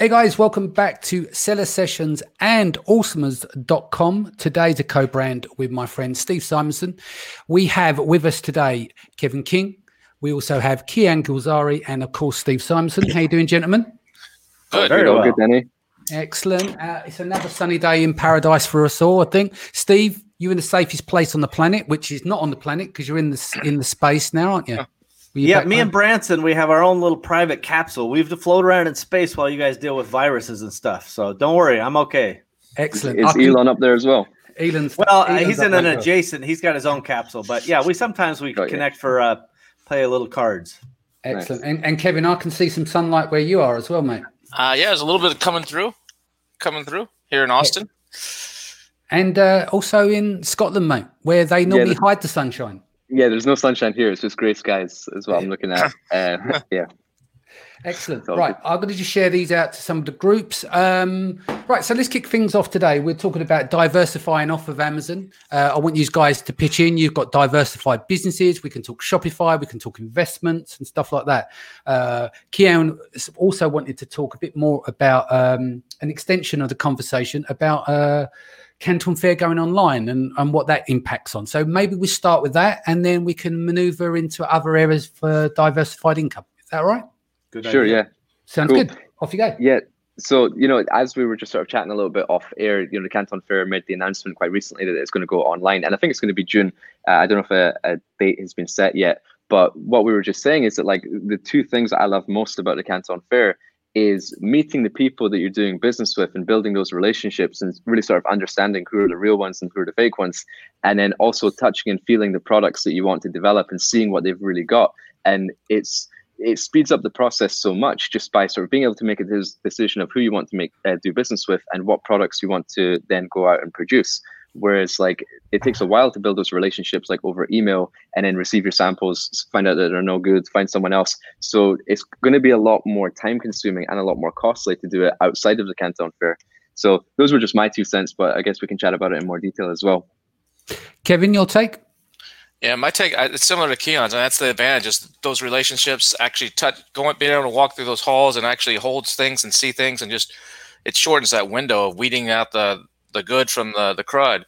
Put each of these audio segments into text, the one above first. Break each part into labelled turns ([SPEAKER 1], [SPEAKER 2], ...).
[SPEAKER 1] Hey guys, welcome back to Seller Sessions and Awesomers.com. Today's a co brand with my friend Steve Simonson. We have with us today Kevin King. We also have Kian Golzari and, of course, Steve Simonson. How you doing, gentlemen?
[SPEAKER 2] Good. Very well. Good, Danny.
[SPEAKER 1] Excellent. Uh, it's another sunny day in paradise for us all, I think. Steve, you're in the safest place on the planet, which is not on the planet because you're in the in the space now, aren't you?
[SPEAKER 3] Yeah, me and Branson, we have our own little private capsule. We have to float around in space while you guys deal with viruses and stuff. So don't worry, I'm okay.
[SPEAKER 1] Excellent.
[SPEAKER 2] Is, Elon up there as well?
[SPEAKER 1] Elon's
[SPEAKER 3] well, Elon's he's in an adjacent. He's got his own capsule, but yeah, we sometimes we connect for uh, play a little cards.
[SPEAKER 1] Excellent. Nice. And, and Kevin, I can see some sunlight where you are as well, mate.
[SPEAKER 4] Uh, yeah, there's a little bit coming through, coming through here in Austin.
[SPEAKER 1] And uh, also in Scotland, mate, where they normally yeah, hide the sunshine.
[SPEAKER 2] Yeah, there's no sunshine here. It's just grey skies as well. I'm looking at. Uh, yeah.
[SPEAKER 1] Excellent. Right. I'm going to just share these out to some of the groups. Um, right, so let's kick things off today. We're talking about diversifying off of Amazon. Uh, I want you guys to pitch in. You've got diversified businesses. We can talk Shopify. We can talk investments and stuff like that. Uh, Kian also wanted to talk a bit more about um, an extension of the conversation about. Uh, Canton Fair going online and, and what that impacts on. So maybe we start with that and then we can maneuver into other areas for diversified income. Is that right?
[SPEAKER 2] Good. Sure. Idea. Yeah.
[SPEAKER 1] Sounds cool. good. Off you go.
[SPEAKER 2] Yeah. So, you know, as we were just sort of chatting a little bit off air, you know, the Canton Fair made the announcement quite recently that it's going to go online. And I think it's going to be June. Uh, I don't know if a, a date has been set yet. But what we were just saying is that, like, the two things that I love most about the Canton Fair is meeting the people that you're doing business with and building those relationships and really sort of understanding who are the real ones and who are the fake ones. And then also touching and feeling the products that you want to develop and seeing what they've really got. And it's, it speeds up the process so much just by sort of being able to make a decision of who you want to make uh, do business with and what products you want to then go out and produce whereas like it takes a while to build those relationships like over email and then receive your samples find out that they're no good find someone else. So it's going to be a lot more time consuming and a lot more costly to do it outside of the canton fair. So those were just my two cents but i guess we can chat about it in more detail as well.
[SPEAKER 1] Kevin your take?
[SPEAKER 4] Yeah, my take it's similar to Kian's, and that's the advantage. Is those relationships actually touch, going, being able to walk through those halls and actually hold things and see things, and just it shortens that window of weeding out the the good from the the crud,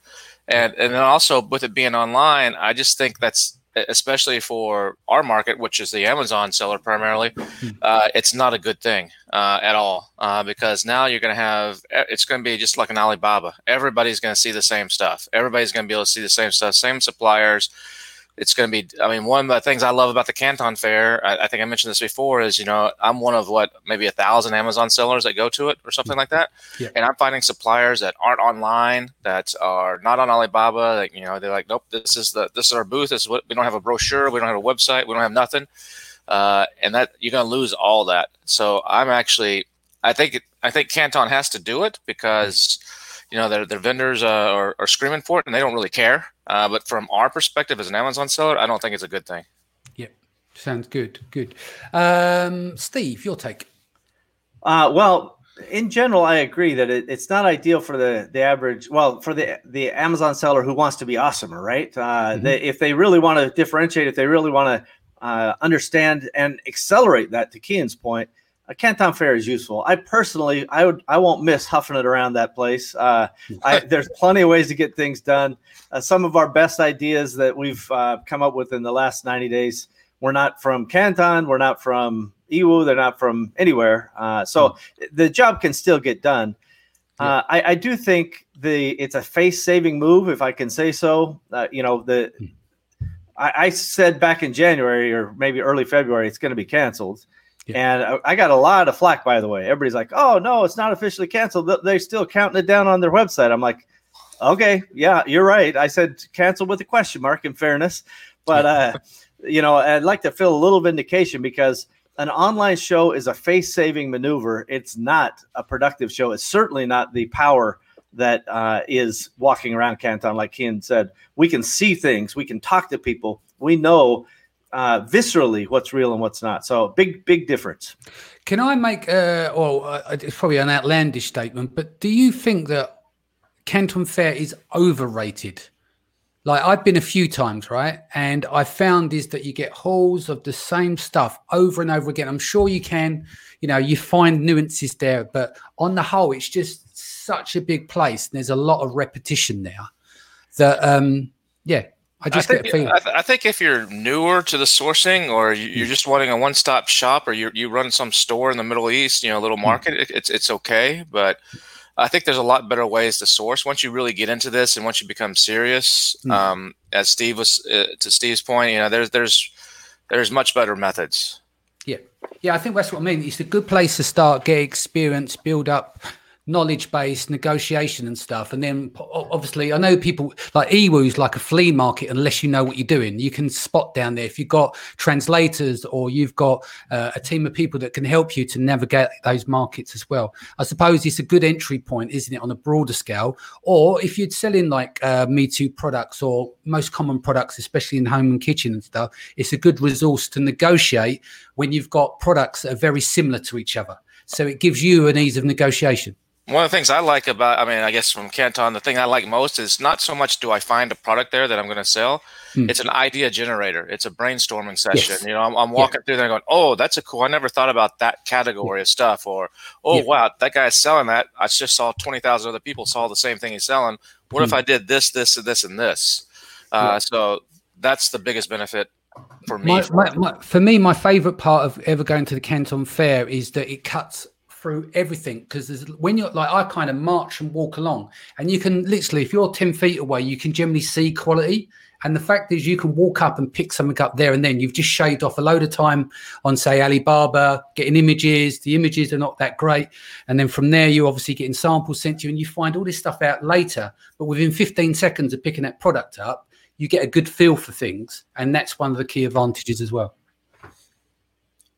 [SPEAKER 4] and and then also with it being online, I just think that's especially for our market, which is the Amazon seller primarily, hmm. uh, it's not a good thing uh, at all uh, because now you're going to have it's going to be just like an Alibaba. Everybody's going to see the same stuff. Everybody's going to be able to see the same stuff, same suppliers it's going to be i mean one of the things i love about the canton fair I, I, think i mentioned this before is you know i'm one of what maybe a thousand amazon sellers that go to it or something like that. Yeah. and i'm finding suppliers that aren't online that are not on alibaba that you know they're like nope this is the this is our booth this is what we don't have a brochure we don't have a website we don't have nothing. Uh, and that you're going to lose all that. So i'm actually i think i think canton has to do it because you know their, their vendors uh, are, are screaming for it and they don't really care uh, but from our perspective as an Amazon seller, I don't think it's a good thing.
[SPEAKER 1] Yep. Sounds good. Good. Um, Steve, your take.
[SPEAKER 3] Uh, well, in general, I agree that it, it's not ideal for the the average. Well, for the the Amazon seller who wants to be awesomer, right? Uh, mm-hmm. they, if they really want to differentiate, if they really want to uh, understand and accelerate that, to Kian's point, a Canton Fair is useful. I personally, I would, I won't miss huffing it around that place. Uh, I, there's plenty of ways to get things done. Uh, some of our best ideas that we've uh, come up with in the last 90 days were not from Canton, we're not from Yiwu, they're not from anywhere. Uh, so mm. the job can still get done. Uh, I, I, do think the it's a face saving move, if I can say so. Uh, you know the. Mm. I, I said back in January or maybe early February, it's going to be canceled. Yeah. And I got a lot of flack, by the way. Everybody's like, "Oh no, it's not officially canceled. They're still counting it down on their website." I'm like, "Okay, yeah, you're right." I said cancel with a question mark. In fairness, but uh, you know, I'd like to feel a little vindication because an online show is a face-saving maneuver. It's not a productive show. It's certainly not the power that uh, is walking around Canton. Like Ken said, we can see things. We can talk to people. We know uh, viscerally what's real and what's not. So big, big difference.
[SPEAKER 1] Can I make, uh, or uh, it's probably an outlandish statement, but do you think that Canton Fair is overrated? like I've been a few times, right? And I found is that you get hauls of the same stuff over and over again. I'm sure you can, you know, you find nuances there, but on the whole, it's just such a big place. And there's a lot of repetition there that, um, yeah, I just
[SPEAKER 4] I think, I, th- I, think if you're newer to the sourcing, or you're just wanting a one-stop shop, or you you run some store in the Middle East, you know, a little hmm. market, mm. it's it's okay. But I think there's a lot better ways to source once you really get into this, and once you become serious. Mm. Um, as Steve was uh, to Steve's point, you know, there's there's there's much better methods.
[SPEAKER 1] Yeah, yeah, I think that's what I mean. It's a good place to start, get experience, build up knowledge based negotiation and stuff. And then obviously, I know people like Yiwu is like a flea market unless you know what you're doing. You can spot down there if you've got translators or you've got uh, a team of people that can help you to navigate those markets as well. I suppose it's a good entry point, isn't it, on a broader scale? Or if you're selling like uh, Me Too products or most common products, especially in home and kitchen and stuff, it's a good resource to negotiate when you've got products that are very similar to each other. So it gives you an ease of negotiation.
[SPEAKER 4] One of the things I like about, I mean, I guess from Canton, the thing I like most is not so much do I find a product there that I'm going to sell. Hmm. It's an idea generator. It's a brainstorming session. Yes. You know, I'm, I'm walking yeah. through there going, oh, that's a cool. I never thought about that category of stuff. Or, oh, yeah. wow, that guy's selling that. I just saw 20,000 other people saw the same thing he's selling. What hmm. if I did this, this, and this, and this? Uh, yeah. So that's the biggest benefit for me.
[SPEAKER 1] My, my, my, for me, my favorite part of ever going to the Canton Fair is that it cuts through everything because when you're like I kind of march and walk along, and you can literally, if you're ten feet away, you can generally see quality. And the fact is, you can walk up and pick something up there and then. You've just shaved off a load of time on, say, Alibaba, getting images. The images are not that great. And then from there, you're obviously getting samples sent to you and you find all this stuff out later. But within 15 seconds of picking that product up, you get a good feel for things. And that's one of the key advantages as well.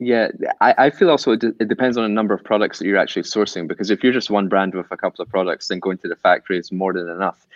[SPEAKER 2] Yeah, I, I feel also it, d- it depends on a number of products that you're actually sourcing because if you're just one brand with a couple of products, then going to the factory is more than enough.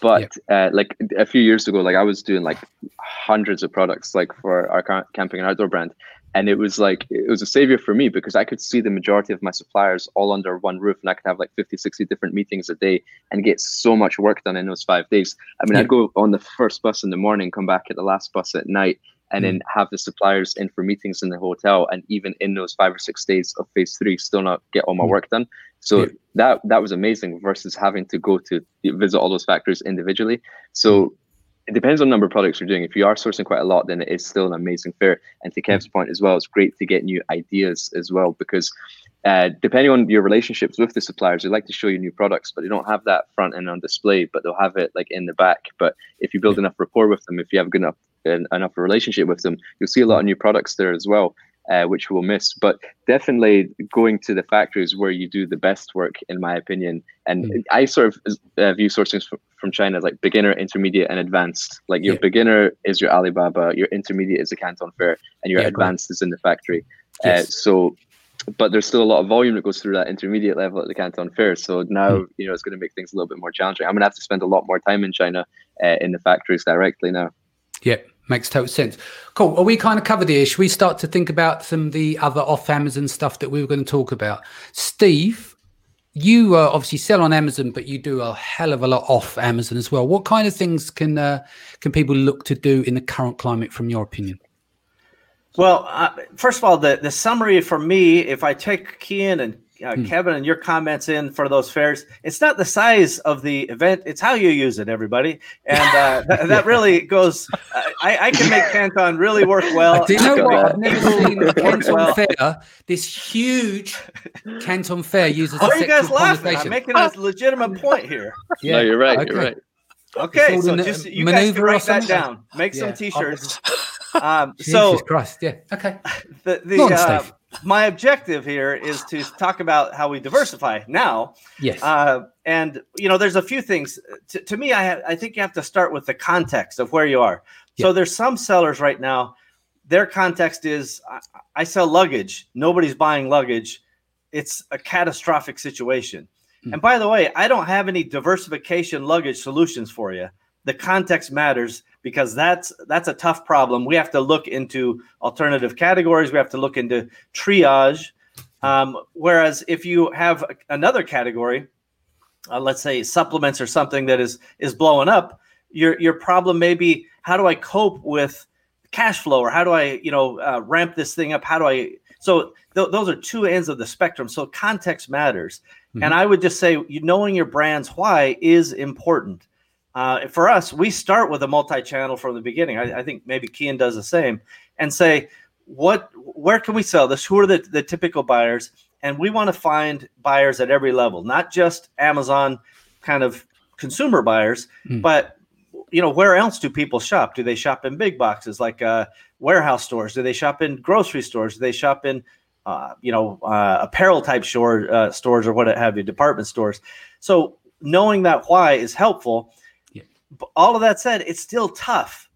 [SPEAKER 2] But yeah. uh, like a few years ago, like I was doing like hundreds of products like for our camping and outdoor brand, and it was like it was a savior for me because I could see the majority of my suppliers all under one roof, and I could have like 50, 60 different meetings a day and get so much work done in those five days. I mean, yeah. I'd go on the first bus in the morning, come back at the last bus at night, and mm. then have the suppliers in for meetings in the hotel and even in those five or six days of phase three still not get all my mm. work done so yeah. that that was amazing versus having to go to visit all those factories individually so mm. it depends on the number of products you're doing if you are sourcing quite a lot then it is still an amazing fair and to kev's mm. point as well it's great to get new ideas as well because uh, depending on your relationships with the suppliers, they like to show you new products, but they don't have that front end on display, but they'll have it like in the back. But if you build enough rapport with them, if you have good enough enough relationship with them, you'll see a lot of new products there as well. Uh, which we'll miss. But definitely going to the factories where you do the best work, in my opinion. And mm. I sort of uh, view sourcing from China as like beginner, intermediate, and advanced. Like your yeah. beginner is your Alibaba, your intermediate is the Canton Fair, and your yeah, advanced is in the factory. Uh, yes. Uh, so, but there's still a lot of volume that goes through that intermediate level at the Canton Fair. So now, mm. you know, it's going to make things a little bit more challenging. I'm going to have to spend a lot more time in China uh, in the factories directly now.
[SPEAKER 1] Yeah, Makes total sense. Cool. Are we kind of covered here? Should we start to think about some of the other off Amazon stuff that we were going to talk about? Steve, you uh, obviously sell on Amazon, but you do a hell of a lot off Amazon as well. What kind of things can uh, can people look to do in the current climate, from your opinion?
[SPEAKER 3] Well, uh, first of all, the the summary for me, if I take Kian and uh, hmm. Kevin and your comments in for those fairs. It's not the size of the event; it's how you use it, everybody. And uh, that, that, really goes. Uh, I, I, can make Canton really work well.
[SPEAKER 1] Do you know what? I've never seen Canton well. Fair. This huge Canton Fair uses.
[SPEAKER 3] Are you guys laughing? I'm making a legitimate point here.
[SPEAKER 2] Yeah, no, you're right. Okay. You're right.
[SPEAKER 3] Okay, so just you guys can write that down. Make yeah. some T-shirts.
[SPEAKER 1] Um, so Christ, yeah. Okay.
[SPEAKER 3] The the uh, my objective here is to talk about how we diversify now.
[SPEAKER 1] Yes.
[SPEAKER 3] Uh, and you know, there's a few things. to, to me, I I think you have to start with the context of where you are. So there's some sellers right now. Their context is I, I sell luggage. Nobody's buying luggage. It's a catastrophic situation. Mm. And by the way, I don't have any diversification luggage solutions for you. The context matters because that's that's a tough problem. We have to look into alternative categories. We have to look into triage. Um, whereas if you have another category, uh, let's say supplements or something that is is blowing up, your your problem may be how do I cope with cash flow or how do I you know uh, ramp this thing up? How do I so th- those are two ends of the spectrum. So context matters, mm-hmm. and I would just say you knowing your brand's why is important. Uh, for us, we start with a multi-channel from the beginning. I, I think maybe Kian does the same, and say what where can we sell this? Who are the, the typical buyers? And we want to find buyers at every level, not just Amazon kind of consumer buyers, mm. but you know where else do people shop? Do they shop in big boxes like uh, warehouse stores? Do they shop in grocery stores? Do they shop in uh, you know uh, apparel type store uh, stores or what have you, department stores? So knowing that why is helpful. All of that said, it's still tough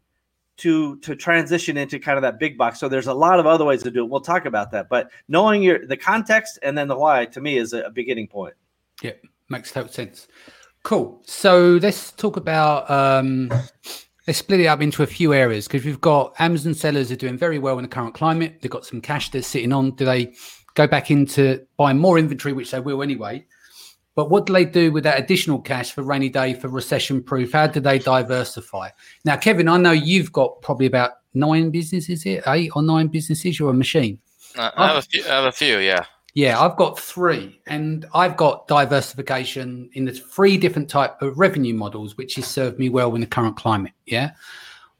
[SPEAKER 3] to to transition into kind of that big box. So there's a lot of other ways to do it. We'll talk about that, but knowing your the context and then the why to me is a, a beginning point.
[SPEAKER 1] Yeah, makes total sense. Cool. So let's talk about um, let's split it up into a few areas because we've got Amazon sellers are doing very well in the current climate. They've got some cash they're sitting on. Do they go back into buying more inventory, which they will anyway? But what do they do with that additional cash for rainy day, for recession proof? How do they diversify? Now, Kevin, I know you've got probably about nine businesses here, eight or nine businesses. You're a machine.
[SPEAKER 4] Uh, I, have a few, I have a few, yeah.
[SPEAKER 1] Yeah, I've got three, and I've got diversification in the three different type of revenue models, which has served me well in the current climate. Yeah,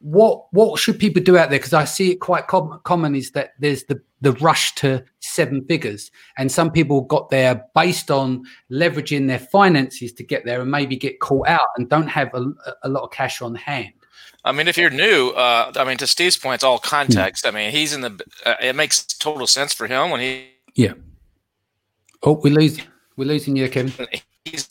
[SPEAKER 1] what what should people do out there? Because I see it quite com- common is that there's the the rush to seven figures, and some people got there based on leveraging their finances to get there, and maybe get caught out and don't have a, a lot of cash on hand.
[SPEAKER 4] I mean, if you're new, uh, I mean, to Steve's point, it's all context. I mean, he's in the. Uh, it makes total sense for him when he.
[SPEAKER 1] Yeah. Oh, we lose. We're losing you, Kevin. He's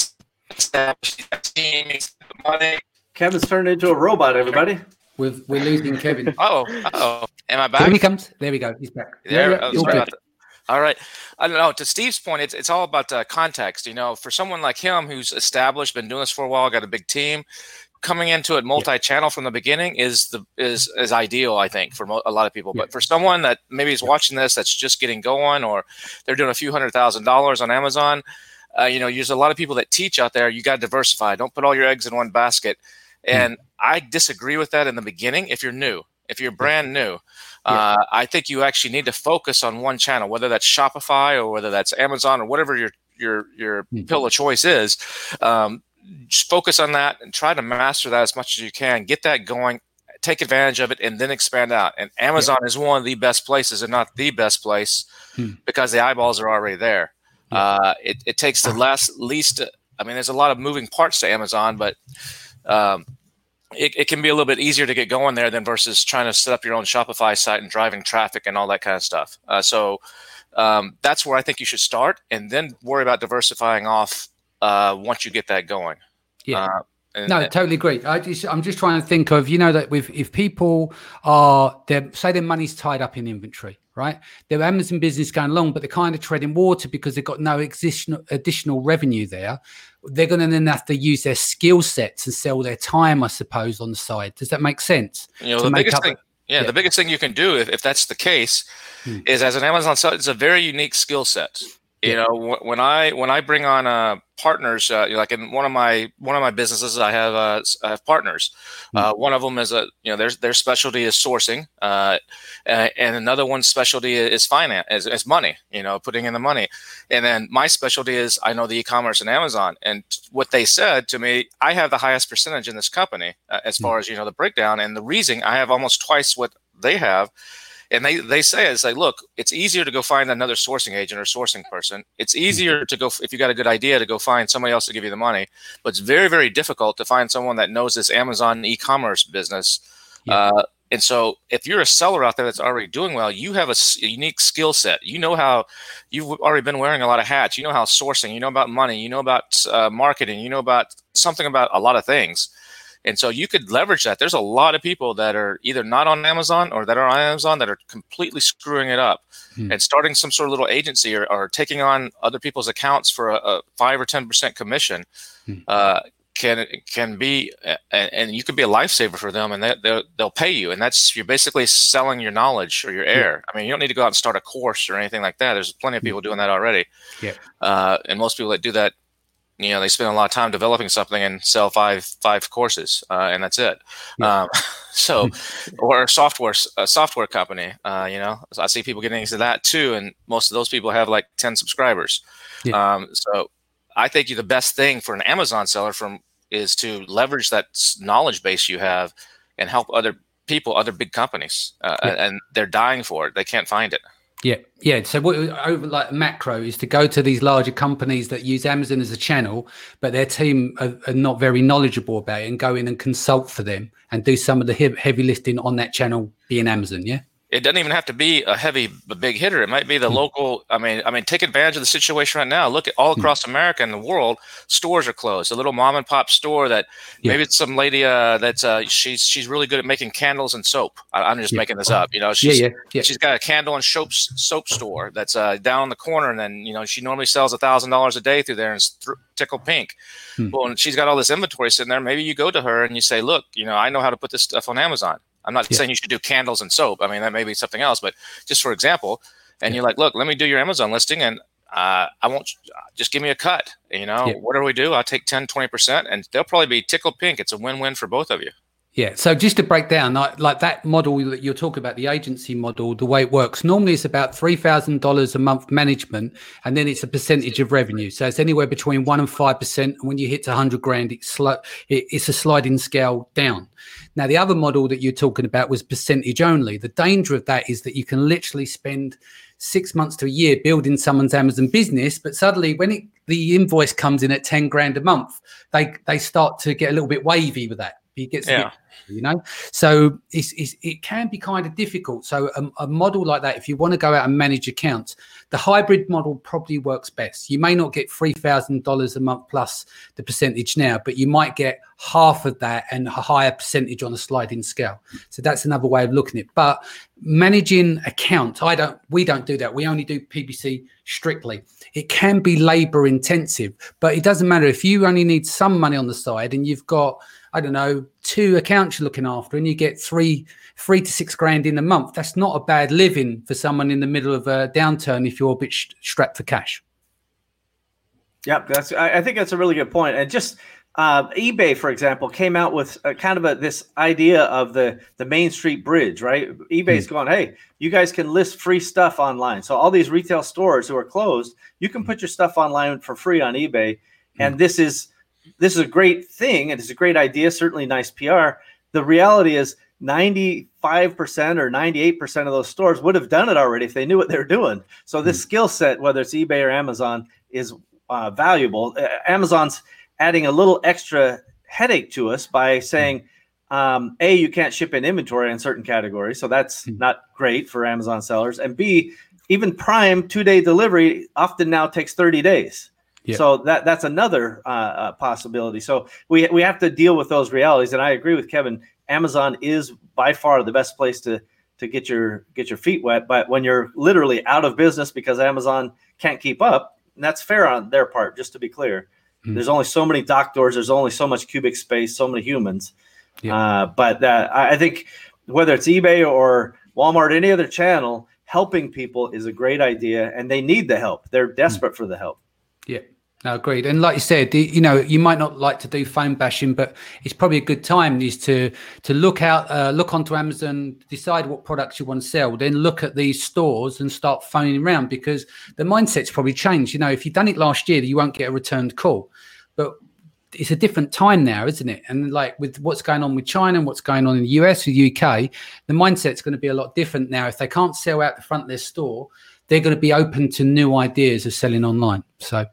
[SPEAKER 3] established team. He's money. Kevin's turned into a robot. Everybody.
[SPEAKER 1] We're, we're losing Kevin.
[SPEAKER 4] oh, oh, am I back?
[SPEAKER 1] Here he comes. There we go. He's back. There,
[SPEAKER 4] yeah, yeah, all right. I don't know. To Steve's point, it's it's all about uh, context. You know, for someone like him who's established, been doing this for a while, got a big team, coming into it multi-channel yeah. from the beginning is the is is ideal. I think for mo- a lot of people. Yeah. But for someone that maybe is watching this, that's just getting going, or they're doing a few hundred thousand dollars on Amazon. Uh, you know, there's a lot of people that teach out there. You got to diversify. Don't put all your eggs in one basket. Hmm. And mm. I disagree with that in the beginning. If you're new, if you're brand new, yeah. uh, I think you actually need to focus on one channel, whether that's Shopify or whether that's Amazon or whatever your your your mm. pill of choice is. Um, just focus on that and try to master that as much as you can. Get that going. Take advantage of it and then expand out. And Amazon yeah. is one of the best places, and not the best place, hmm. because the eyeballs are already there. Yeah. Uh, it, it takes the last least. I mean, there's a lot of moving parts to Amazon, but um, it, it can be a little bit easier to get going there than versus trying to set up your own Shopify site and driving traffic and all that kind of stuff. Uh, so um, that's where I think you should start, and then worry about diversifying off uh, once you get that going.
[SPEAKER 1] Yeah. Uh, and, no, totally agree. I just, I'm just trying to think of, you know, that with if people are, they say their money's tied up in inventory, right? Their Amazon business going along, but they're kind of treading water because they've got no additional additional revenue there. They're going to then have to use their skill sets and sell their time, I suppose, on the side. Does that make sense?
[SPEAKER 4] You know, the biggest thing. Yeah, yeah, the biggest thing you can do if, if that's the case hmm. is as an Amazon seller, it's a very unique skill set you know when i when i bring on uh, partners uh, like in one of my one of my businesses i have uh, i have partners. Uh, one of them is a you know their their specialty is sourcing uh, and another one's specialty is finance is, is money you know putting in the money. And then my specialty is i know the e-commerce and amazon. And what they said to me i have the highest percentage in this company uh, as far as you know the breakdown. And the reason i have almost twice what they have and they they say it's like look it's easier to go find another sourcing agent or sourcing person. It's mm-hmm. easier to go if you got a good idea to go find somebody else to give you the money. But it's very very difficult to find someone that knows this amazon e-commerce business. Yeah. uh, and so if you're a seller out there that's already doing well you have a, a unique skill set. You know how you've already been wearing a lot of hats. You know how sourcing you know about money you know about uh, marketing you know about something about a lot of things and so you could leverage that. There's a lot of people that are either not on Amazon or that are on Amazon that are completely screwing it up hmm. and starting some sort of little agency or, or taking on other people's accounts for a, a five or 10% commission. Hmm. Uh, can can be and you could be a lifesaver for them and they, they'll, they'll pay you and that's you're basically selling your knowledge or your air yeah. i mean you don't need to go out and start a course or anything like that there's plenty of people doing that already
[SPEAKER 1] yeah
[SPEAKER 4] uh, and most people that do that you know they spend a lot of time developing something and sell five five courses uh, and that's it yeah. um, so or a software a software company uh, you know i see people getting into that too and most of those people have like 10 subscribers yeah. um, so i think the best thing for an amazon seller from is to leverage that knowledge base you have and help other people other big companies uh, yeah. and they're dying for it they can't find it
[SPEAKER 1] yeah, yeah. So what over like macro is to go to these larger companies that use Amazon as a channel, but their team are, are, not very knowledgeable about it, and go in and consult for them and do some of the heavy lifting on that channel, being Amazon. Yeah
[SPEAKER 4] it doesn't even have to be a heavy a big hitter it might be the mm-hmm. local i mean i mean take advantage of the situation right now look at all hmm. across mm-hmm. america and the world stores are closed a little mom and pop store that yeah. maybe it's some lady uh, that's uh, she's she's really good at making candles and soap I, am just yeah. making this up you know she's, yeah, yeah, she's got a candle and soap soap store that's uh, down in the corner and then you know she normally sells a thousand dollars a day through there and th- tickle pink hmm. well and she's got all this inventory sitting there maybe you go to her and you say look you know i know how to put this stuff on amazon I'm not yeah. saying you should do candles and soap. I mean, that may be something else, but just for example, and yeah. you're like, look, let me do your Amazon listing and uh, I won't just give me a cut. You know, yeah. what do we do? I'll take 10, 20%, and they'll probably be tickled pink. It's a win win for both of you.
[SPEAKER 1] Yeah. So just to break down, like, like that model that you're talking about, the agency model, the way it works, normally it's about $3,000 a month management, and then it's a percentage of revenue. So it's anywhere between one and 5%. And when you hit 100 grand, it's, sl- it's a sliding scale down. Now, the other model that you're talking about was percentage only. The danger of that is that you can literally spend six months to a year building someone's Amazon business, but suddenly when it, the invoice comes in at 10 grand a month, they, they start to get a little bit wavy with that. He gets yeah. Bit, you know? So it's, it's, it can be kind of difficult. So a, a, model like that if you want to go out and manage accounts the hybrid model probably works best. You may not get $3000 a month plus the percentage now but you might get half of that and a higher percentage on a sliding scale. So that's another way of looking at it. But managing account i don't we don't do that. We only do ppc strictly. It can be labor intensive but it doesn't matter. If you only need some money on the side and you've got I don't know, two accounts you're looking after, and you get three, three to six grand in a month. That's not a bad living for someone in the middle of a downturn if you're a bit strapped for cash.
[SPEAKER 3] Yep, that's. I, I think that's a really good point. And just uh, eBay, for example, came out with a, kind of a, this idea of the the Main Street Bridge, right? eBay's mm. going, hey, you guys can list free stuff online. So all these retail stores who are closed, you can put your stuff online for free on eBay, mm. and this is this is a great thing and it's a great idea, certainly nice PR. The reality is 95% or 98% of those stores would have done it already if they knew what they were doing. So this mm. skill set, whether it's eBay or Amazon, is uh, valuable. Uh, Amazon's adding a little extra headache to us by saying, um, A, you can't ship in inventory in certain categories. So that's mm. not great for Amazon sellers. And B, even Prime two day delivery often now takes 30 days. Yeah. So that that's another uh, uh, possibility. So we we have to deal with those realities. And I agree with Kevin. Amazon is by far the best place to to get your get your feet wet. But when you're literally out of business because Amazon can't keep up, and that's fair on their part. Just to be clear, mm-hmm. there's only so many dock doors. There's only so much cubic space. So many humans. Yeah. Uh, but uh, I think whether it's eBay or Walmart, any other channel, helping people is a great idea, and they need the help. They're desperate mm-hmm. for the help.
[SPEAKER 1] Yeah, no, agreed. And like you said, you know, you might not like to do phone bashing, but it's probably a good time is to to look out, uh, look onto Amazon, decide what products you want to sell, then look at these stores and start phoning around because the mindset's probably changed. You know, if you've done it last year, you won't get a returned call, but it's a different time now, isn't it? And like with what's going on with China and what's going on in the US or UK, the mindset's going to be a lot different now. If they can't sell out the front of their store, they're going to be open to new ideas of selling online. So.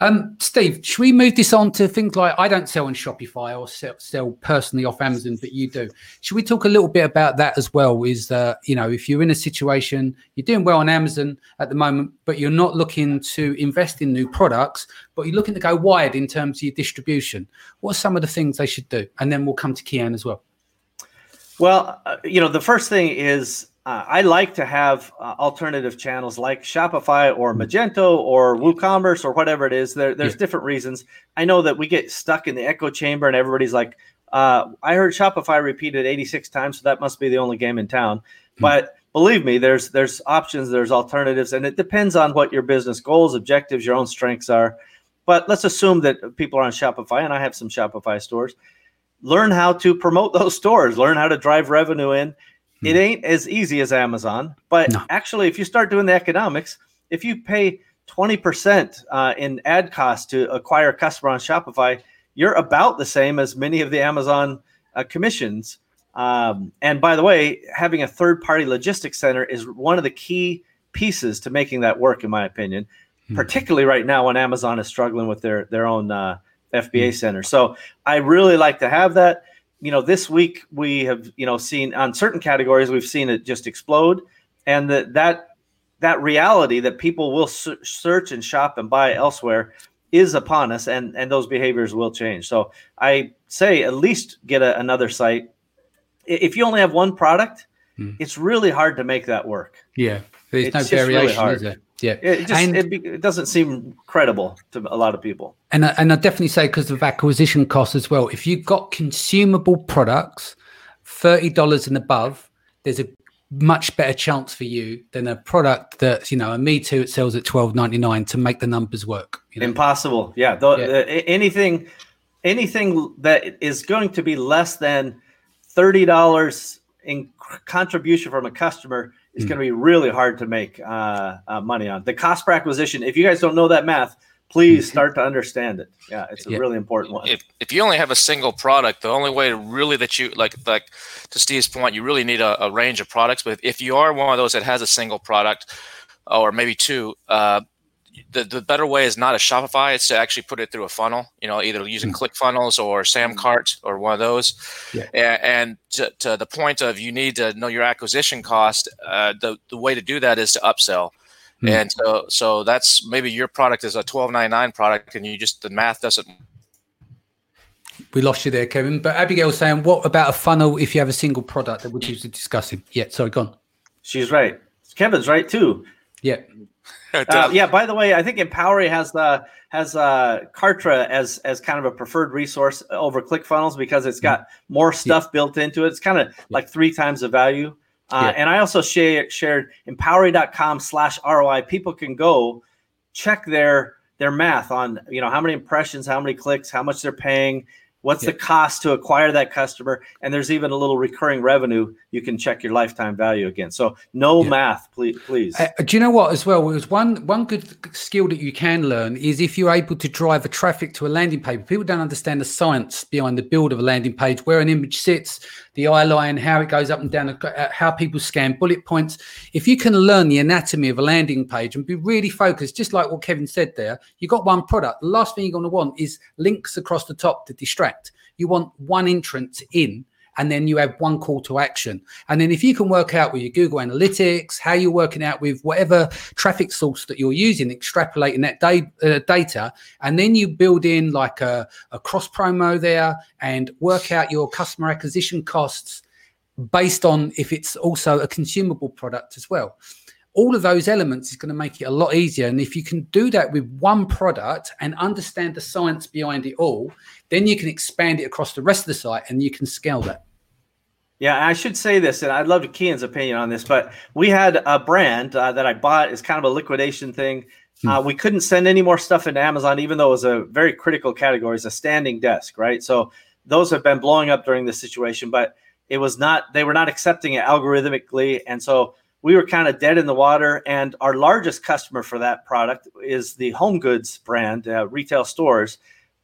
[SPEAKER 1] Um, Steve, should we move this on to things like I don't sell on Shopify or sell, sell personally off Amazon, but you do. Should we talk a little bit about that as well? Is uh, you know, if you're in a situation you're doing well on Amazon at the moment, but you're not looking to invest in new products, but you're looking to go wide in terms of your distribution. What are some of the things they should do? And then we'll come to Kian as well.
[SPEAKER 3] Well, uh, you know, the first thing is uh, I like to have uh, alternative channels like Shopify or. Magento or WooCommerce or whatever it is. There, there's yeah. different reasons. I know that we get stuck in the echo chamber and everybody's like, uh, I heard Shopify repeated 86 times, so that must be the only game in town. Hmm. But believe me, there's there's options, there's alternatives, and it depends on what your business goals, objectives, your own strengths are. but let's assume that people are on Shopify, and I have some Shopify stores. Learn how to promote those stores. Learn how to drive revenue in. Hmm. It ain't as easy as Amazon, but no. actually, if you start doing the economics, if you pay 20% uh, in ad costs to acquire a customer on Shopify, you're about the same as many of the Amazon uh, commissions. Um, and by the way, having a third party logistics center is one of the key pieces to making that work, in my opinion, hmm. particularly right now when Amazon is struggling with their, their own uh, FBA hmm. center. So I really like to have that. You know, this week we have, you know, seen on certain categories, we've seen it just explode. And that, that that reality that people will search and shop and buy elsewhere is upon us and and those behaviors will change. So i say at least get a, another site. If you only have one product hmm. it's really hard to make that work.
[SPEAKER 1] Yeah. There's it's no variation really is there yeah.
[SPEAKER 3] It just and, it, be, it, doesn't seem credible to a lot of people.
[SPEAKER 1] And I, and i definitely say because of acquisition costs as well. If you've got consumable products $30 and above there's a much better chance for you than a product that's you know a me too it sells at 12.99 to make the numbers work
[SPEAKER 3] you know? impossible. Yeah, the, yeah. Uh, anything anything that is going to be less than $30 in contribution from a customer is mm. going to be really hard to make uh, uh, money on the cost per acquisition if you guys don't know that math please start to understand it. Yeah, it's a yeah. really important one.
[SPEAKER 4] If, if you only have a single product, the only way to really that you like like to Steve's point, you really need a, a range of products. But if you are one of those that has a single product or maybe two, uh, the, the better way is not a Shopify. It's to actually put it through a funnel. You know, either using mm-hmm. ClickFunnels or SamCart or one of those. Yeah. And, and to, to, the point of you need to know your acquisition cost. Uh, the the way to do that is to upsell. Mm. And so, so that's maybe your product is a twelve ninety nine product, and you just the math doesn't.
[SPEAKER 1] We lost you there, Kevin. But Abigail's saying, what about a funnel if you have a single product that we're just discussing? Yeah, sorry, gone.
[SPEAKER 3] She's right. Kevin's right too.
[SPEAKER 1] Yeah.
[SPEAKER 3] uh, yeah. By the way, I think Empowery has the has uh, Kartra as as kind of a preferred resource over ClickFunnels because it's got more stuff yeah. built into it. It's kind of yeah. like three times the value. Uh, yeah. And I also share, shared empowery.com slash ROI. People can go check their their math on you know how many impressions, how many clicks, how much they're paying, What's yeah. the cost to acquire that customer? And there's even a little recurring revenue you can check your lifetime value again. So no yeah. math, please. Please.
[SPEAKER 1] Uh, do you know what? As well, was one one good skill that you can learn is if you're able to drive a traffic to a landing page. People don't understand the science behind the build of a landing page, where an image sits, the eye line, how it goes up and down, uh, how people scan bullet points. If you can learn the anatomy of a landing page and be really focused, just like what Kevin said there, you got one product. The last thing you're going to want is links across the top to distract. You want one entrance in and then you have one call to action. And then if you can work out with your Google Analytics, how you're working out with whatever traffic source that you're using, extrapolating that da- uh, data, and then you build in like a, a cross promo there and work out your customer acquisition costs based on if it's also a consumable product as well all of those elements is going to make it a lot easier. And if you can do that with one product and understand the science behind it all, then you can expand it across the rest of the site and you can scale that.
[SPEAKER 3] Yeah, I should say this, and I'd love to Kian's opinion on this, but we had a brand uh, that I bought is kind of a liquidation thing. Hmm. Uh, we couldn't send any more stuff into Amazon, even though it was a very critical category. It's a standing desk, right? So those have been blowing up during this situation, but it was not, they were not accepting it algorithmically. And so we were kind of dead in the water. And our largest customer for that product is the Home Goods brand, uh, retail stores,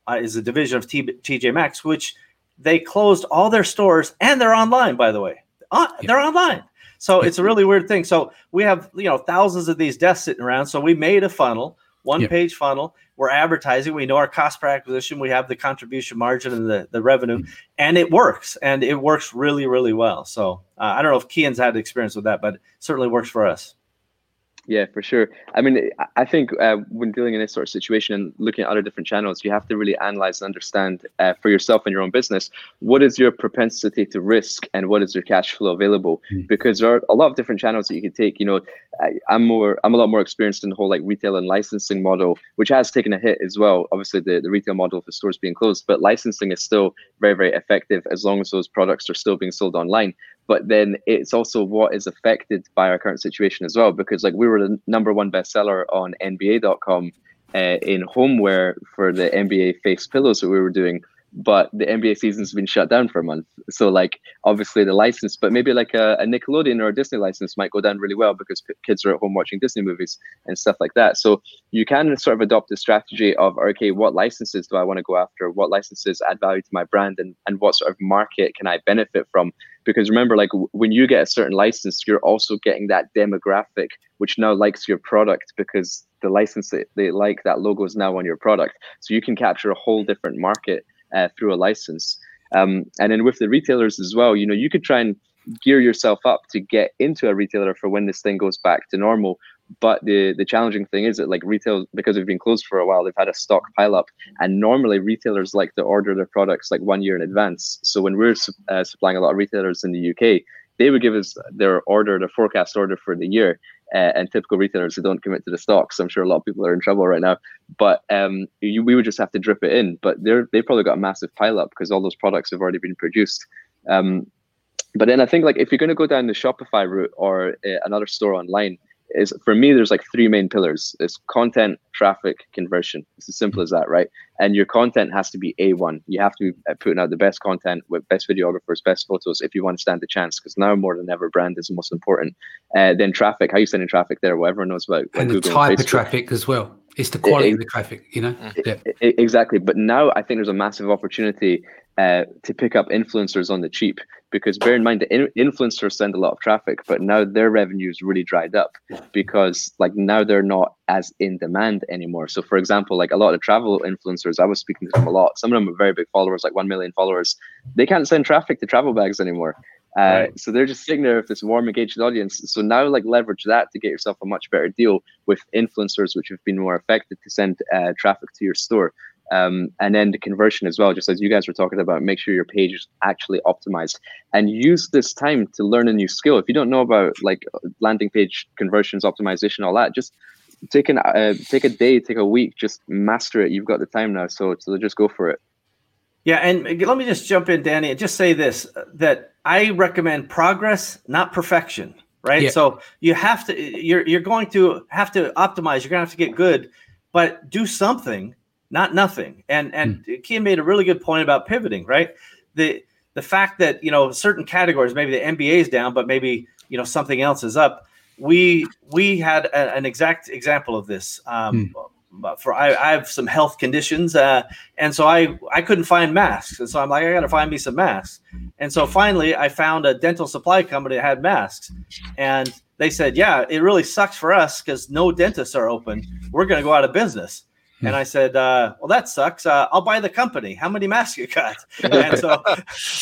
[SPEAKER 3] uh, is a division of T- TJ Maxx, which they closed all their stores and they're online, by the way. Uh, yeah. They're online. So it's a really weird thing. So we have you know thousands of these desks sitting around. So we made a funnel, one page funnel. We're advertising. We know our cost per acquisition. We have the contribution margin and the, the revenue, and it works. And it works really, really well. So uh, I don't know if Kian's had experience with that, but certainly works for us.
[SPEAKER 2] Yeah, for sure. I mean, I think uh, when dealing in this sort of situation and looking at other different channels, you have to really analyze and understand uh, for yourself and your own business what is your propensity to risk and what is your cash flow available. Mm. Because there are a lot of different channels that you can take. You know, I, am more, I'm a lot more experienced in the whole like retail and licensing model, which has taken a hit as well. Obviously, the, the retail model for stores being closed, but licensing is still very, very effective as long as those products are still being sold online but then it's also what is affected by our current situation as well because like we were the number one bestseller on nba.com uh, in homeware for the NBA face pillows that we were doing but the NBA season's been shut down for a month. So like obviously the license, but maybe like a, a Nickelodeon or a Disney license might go down really well because p- kids are at home watching Disney movies and stuff like that. So you can sort of adopt the strategy of okay, what licenses do I want to go after? What licenses add value to my brand, and and what sort of market can I benefit from? Because remember, like w- when you get a certain license, you're also getting that demographic which now likes your product because the license that they like that logo is now on your product. So you can capture a whole different market uh, through a license. Um, and then with the retailers as well, you know, you could try and gear yourself up to get into a retailer for when this thing goes back to normal. But the the challenging thing is that like retail because they've been closed for a while, they've had a stock pile up, and normally retailers like to order their products like one year in advance. So when we're uh, supplying a lot of retailers in the UK, they would give us their order, their forecast order for the year, uh, and typical retailers who don't commit to the stocks. I'm sure a lot of people are in trouble right now. But um, you, we would just have to drip it in. But they're they've probably got a massive pile up because all those products have already been produced. Um, but then I think like if you're going to go down the Shopify route or uh, another store online, is for me there's like three main pillars. It's content traffic conversion. It's as simple as that right? And your content has to be a1 you have to be uh, putting out the best content with best videographers best photos if you want to stand the chance because now more than ever brand is the most important. Uh, then traffic. How you sending traffic there well everyone knows about
[SPEAKER 1] and the Google type and of traffic as well it's the quality it, of the traffic you know?
[SPEAKER 2] Yeah. exactly. But now i think there's a massive opportunity uh, to pick up influencers on the cheap because bear in mind the in- influencers send a lot of traffic but now their revenues really dried up because like now they're not as in demand anymore. So for example like a lot of travel influencers i was speaking to them a lot some of them are very big followers like 1 million followers they can't send traffic to travel bags anymore uh, right. so they're just sitting there with this warm engaged audience so now like leverage that to get yourself a much better deal with influencers which have been more effective to send uh, traffic to your store um, and then the conversion as well, just as you guys were talking about, make sure your page is actually optimized and use this time to learn a new skill. If you don't know about like landing page conversions, optimization, all that, just take an uh, take a day, take a week, just master it. You've got the time now, so so just go for it.
[SPEAKER 3] Yeah, and let me just jump in, Danny, and just say this: that I recommend progress, not perfection. Right. Yeah. So you have to you're you're going to have to optimize. You're going to have to get good, but do something not nothing. And and mm. Kian made a really good point about pivoting, right? The the fact that you know certain categories, maybe the NBA is down, but maybe you know something else is up. We we had a, an exact example of this. Um, mm. But for I, I, have some health conditions, uh, and so I I couldn't find masks, and so I'm like I got to find me some masks, and so finally I found a dental supply company that had masks, and they said, yeah, it really sucks for us because no dentists are open. We're going to go out of business. And I said, uh, "Well, that sucks. Uh, I'll buy the company. How many masks you got?" and so,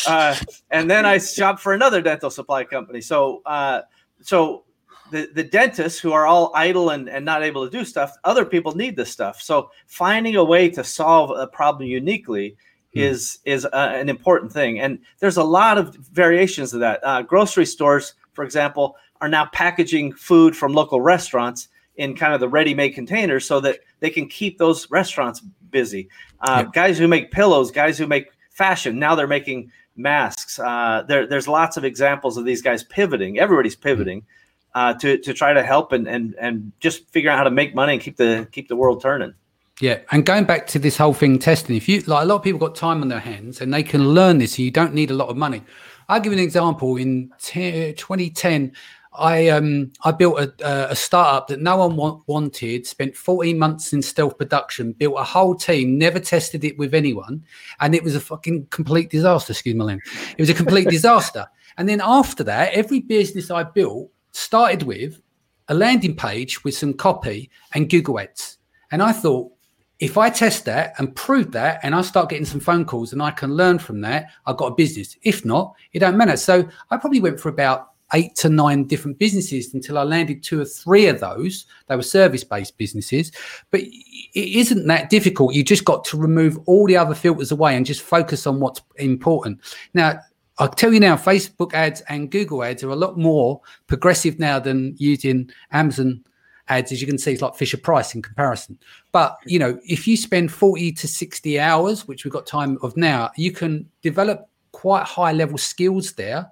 [SPEAKER 3] uh, and then I shopped for another dental supply company. So, uh, so the the dentists who are all idle and, and not able to do stuff, other people need this stuff. So, finding a way to solve a problem uniquely hmm. is is uh, an important thing. And there's a lot of variations of that. Uh, grocery stores, for example, are now packaging food from local restaurants in kind of the ready-made containers so that they can keep those restaurants busy. Uh, yeah. Guys who make pillows, guys who make fashion, now they're making masks. Uh, there, there's lots of examples of these guys pivoting. Everybody's mm-hmm. pivoting uh, to to try to help and and and just figure out how to make money and keep the keep the world turning.
[SPEAKER 1] Yeah, and going back to this whole thing testing, if you like, a lot of people got time on their hands and they can learn this. So you don't need a lot of money. I'll give you an example. In t- 2010, I um I built a, a startup that no one wa- wanted. Spent 14 months in stealth production. Built a whole team. Never tested it with anyone, and it was a fucking complete disaster. Excuse me, Lynn. It was a complete disaster. And then after that, every business I built started with a landing page with some copy and Google Ads. And I thought, if I test that and prove that, and I start getting some phone calls and I can learn from that, I've got a business. If not, it don't matter. So I probably went for about eight to nine different businesses until I landed two or three of those. They were service based businesses, but it isn't that difficult. You just got to remove all the other filters away and just focus on what's important. Now, I'll tell you now, Facebook ads and Google ads are a lot more progressive now than using Amazon ads. As you can see, it's like Fisher Price in comparison. But you know, if you spend 40 to 60 hours, which we've got time of now, you can develop quite high level skills there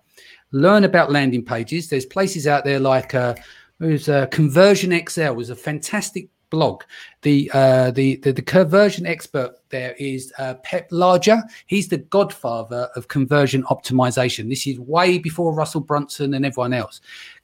[SPEAKER 1] learn about landing pages. There's places out there like uh, there's uh, Conversion XL was a fantastic blog. The uh, the, the the conversion expert there is uh, Peep Laja. He's the godfather of conversion optimization. This is way before Russell Brunson and everyone else.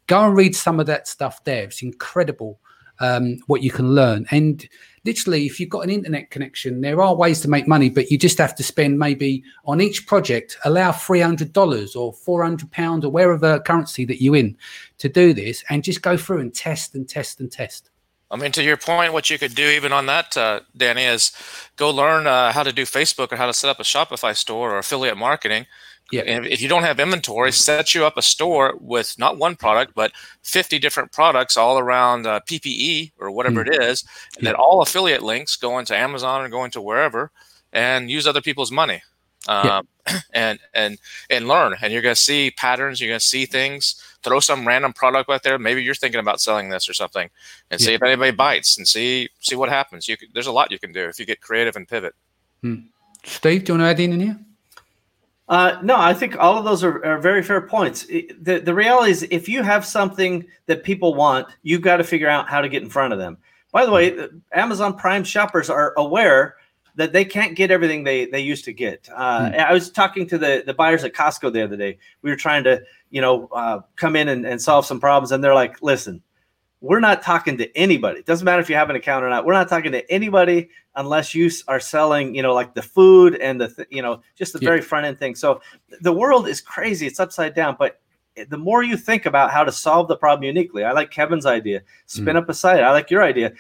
[SPEAKER 1] Go and read some of that stuff there. It's incredible um, what you can learn. And literally, if you've got an internet connection, there are ways to make money, but you just have to spend maybe on each project, allow $300 or £400 or wherever currency that you're in to do this and just go through and test and test and test.
[SPEAKER 4] I mean, to your point, what you could do even on that, uh, Danny, is go learn uh, how to do Facebook or how to set up a Shopify store or affiliate marketing. Yeah. And if you don't have inventory, set you up a store with not one product, but 50 different products all around uh, PPE or whatever mm. it is, and yeah. that all affiliate links go into Amazon or go into wherever and use other people's money. Um, yeah. and and and learn and you're going to see patterns you're going to see things throw some random product out there maybe you're thinking about selling this or something and yeah. see if anybody bites and see see what happens you there's a lot you can do if you get creative and pivot
[SPEAKER 1] hmm. steve do you want to add in here
[SPEAKER 3] uh, no, I think all of those are, are very fair points. The, the reality is, if you have something that people want, you've got to figure out how to get in front of them. By the way, Amazon Prime shoppers are aware that they can't get everything they, they used to get. Uh, hmm. I was talking to the, the buyers at Costco the other day. We were trying to, you know, uh, come in and, and solve some problems. And they're like, listen, we're not talking to anybody. It doesn't matter if you have an account or not. We're not talking to anybody unless you are selling, you know, like the food and the, th- you know, just the yeah. very front end thing. So the world is crazy. It's upside down. But the more you think about how to solve the problem uniquely, I like Kevin's idea. Spin mm. up a site. I like your idea.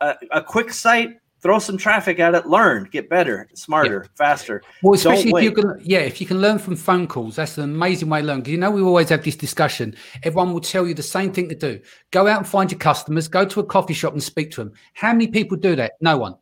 [SPEAKER 3] A, a quick site throw some traffic at it, learn, get better, smarter, yeah. faster.
[SPEAKER 1] Well, especially if you can, yeah, if you can learn from phone calls, that's an amazing way to learn. Because you know we always have this discussion. Everyone will tell you the same thing to do: go out and find your customers, go to a coffee shop and speak to them. How many people do that? No one.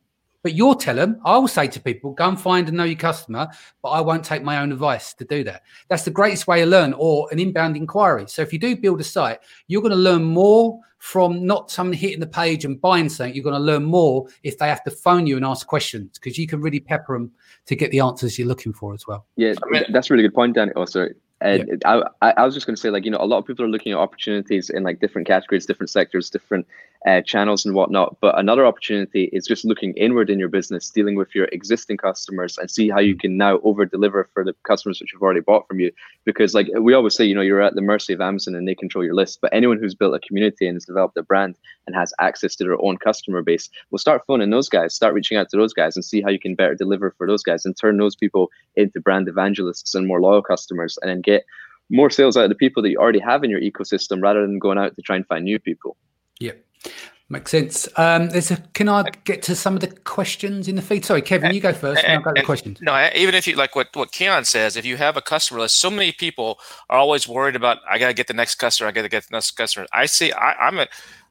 [SPEAKER 1] But you'll tell them, I will say to people, go and find and know your customer, but I won't take my own advice to do that. That's the greatest way to learn, or an inbound inquiry. So if you do build a site, you're going to learn more from not someone hitting the page and buying something. You're going to learn more if they have to phone you and ask questions because you can really pepper them to get the answers you're looking for as well.
[SPEAKER 2] Yeah, that's a really good point, Danny. Also, and yeah. I, I was just going to say, like, you know, a lot of people are looking at opportunities in like different categories, different sectors, different uh, channels and whatnot. But another opportunity is just looking inward in your business, dealing with your existing customers and see how you can now over deliver for the customers which have already bought from you. Because, like we always say, you know, you're at the mercy of Amazon and they control your list. But anyone who's built a community and has developed a brand and has access to their own customer base will start phoning those guys, start reaching out to those guys and see how you can better deliver for those guys and turn those people into brand evangelists and more loyal customers and then get more sales out of the people that you already have in your ecosystem rather than going out to try and find new people.
[SPEAKER 1] Yeah. Makes sense. Um, there's a. Can I get to some of the questions in the feed? Sorry, Kevin, you go first. And, I'll go to the questions.
[SPEAKER 4] No, even if you like what what Kian says, if you have a customer list, so many people are always worried about. I gotta get the next customer. I gotta get the next customer. I see. I, I'm a.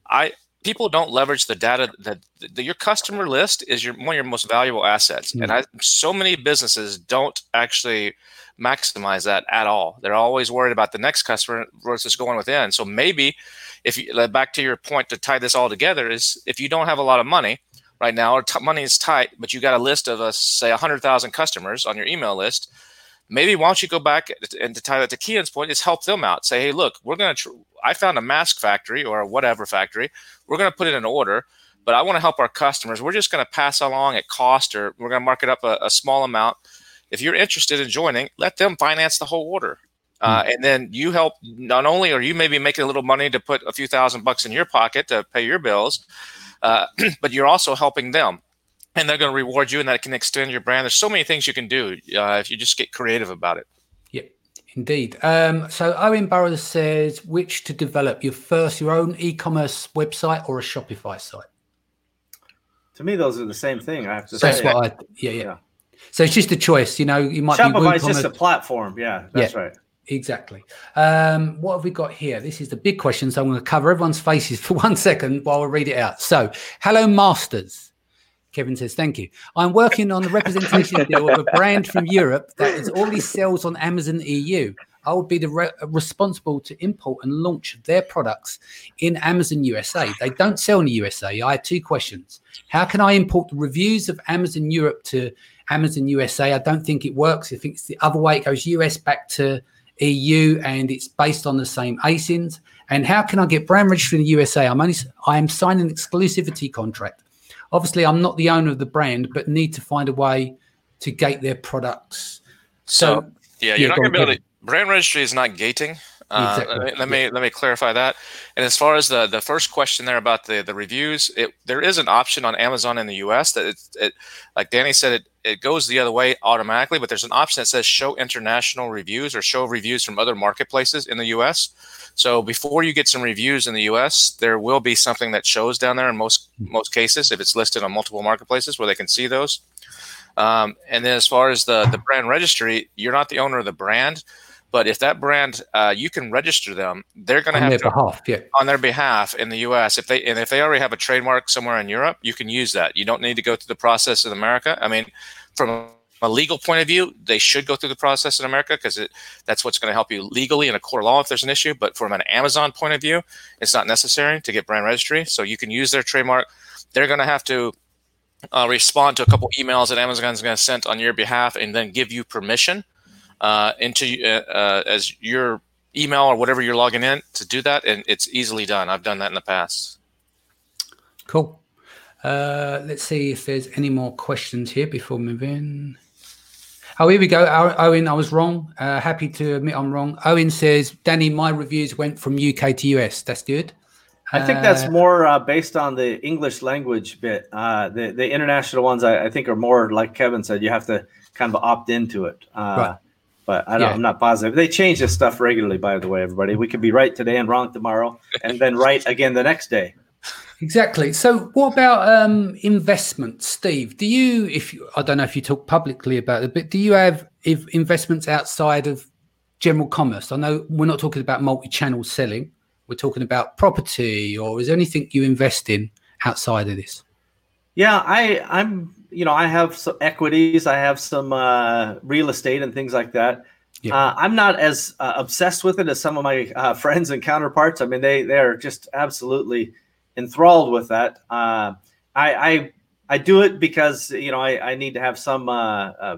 [SPEAKER 4] I people don't leverage the data that, that your customer list is your one of your most valuable assets, mm-hmm. and I so many businesses don't actually maximize that at all. They're always worried about the next customer versus going within. So maybe if you back to your point to tie this all together is if you don't have a lot of money right now or t- money is tight, but you got a list of us uh, say 100,000 customers on your email list, maybe why don't you go back and to tie that to Kian's point is help them out. Say, hey, look, we're going to, tr- I found a mask factory or whatever factory. We're going to put in order, but I want to help our customers. We're just going to pass along at cost or we're going to mark it up a, a small amount if you're interested in joining, let them finance the whole order. Uh, hmm. and then you help not only are you maybe making a little money to put a few thousand bucks in your pocket to pay your bills, uh, but you're also helping them. And they're going to reward you, and that can extend your brand. There's so many things you can do uh, if you just get creative about it.
[SPEAKER 1] Yeah, indeed. Um, so Owen Burrows says, which to develop your first, your own e-commerce website or a Shopify site?
[SPEAKER 3] To me, those are the same thing. I have to
[SPEAKER 1] That's
[SPEAKER 3] say.
[SPEAKER 1] what I, yeah, yeah. yeah. So it's just a choice. You know, you might
[SPEAKER 3] Shopify is just a, a platform. Yeah, that's yeah. right.
[SPEAKER 1] Exactly. Um, what have we got here? This is the big question. So I'm going to cover everyone's faces for one second while we read it out. So, hello, Masters. Kevin says, Thank you. I'm working on the representation deal of a brand from Europe that is already sells on Amazon EU. I would be the re- responsible to import and launch their products in Amazon USA. They don't sell in the USA. I have two questions. How can I import the reviews of Amazon Europe to Amazon USA. I don't think it works. I think it's the other way. It goes US back to EU and it's based on the same ASINs. And how can I get brand registered in the USA? I'm only I am signing an exclusivity contract. Obviously, I'm not the owner of the brand, but need to find a way to gate their products.
[SPEAKER 4] So, so yeah, you're not going to be able to. Brand registry is not gating. Uh, exactly. let, me, let me clarify that. And as far as the the first question there about the the reviews, it, there is an option on Amazon in the U.S. that it, it like Danny said, it it goes the other way automatically, but there's an option that says show international reviews or show reviews from other marketplaces in the U.S. So before you get some reviews in the U.S., there will be something that shows down there in most most cases if it's listed on multiple marketplaces where they can see those. Um, and then as far as the the brand registry, you're not the owner of the brand but if that brand, uh, you can register them, they're going to have
[SPEAKER 1] their
[SPEAKER 4] to,
[SPEAKER 1] behalf, yeah.
[SPEAKER 4] on their behalf in the U.S. If they and if they already have a trademark somewhere in Europe, you can use that. You don't need to go through the process in America. I mean, from a legal point of view, they should go through the process in America because that's what's going to help you legally in a court of law if there's an issue. But from an Amazon point of view, it's not necessary to get brand registry. So you can use their trademark. They're going to have to uh, respond to a couple emails that Amazon's going to send on your behalf and then give you permission uh, into uh, uh, as your email or whatever you're logging in to do that, and it's easily done. I've done that in the past.
[SPEAKER 1] Cool. Uh, let's see if there's any more questions here before moving. Oh, here we go. Owen, I was wrong. Uh, happy to admit I'm wrong. Owen says, Danny, my reviews went from UK to US. That's good.
[SPEAKER 3] I think that's uh, more uh, based on the English language bit. Uh, the the international ones, I, I, think, are more like Kevin said. You have to kind of opt into it. Uh, right but I don't, yeah. I'm not positive. They change this stuff regularly, by the way, everybody. We could be right today and wrong tomorrow, and then right again the next day.
[SPEAKER 1] Exactly. So, what about um, investments, Steve? Do you, if you, I don't know if you talk publicly about it, but do you have if investments outside of general commerce? I know we're not talking about multi-channel selling. We're talking about property, or is there anything you invest in outside of this?
[SPEAKER 3] Yeah, I I'm you know, I have some equities, I have some uh, real estate and things like that. Yeah. Uh, I'm not as uh, obsessed with it as some of my uh, friends and counterparts. I mean, they they are just absolutely enthralled with that. Uh, I, I I do it because you know I, I need to have some uh,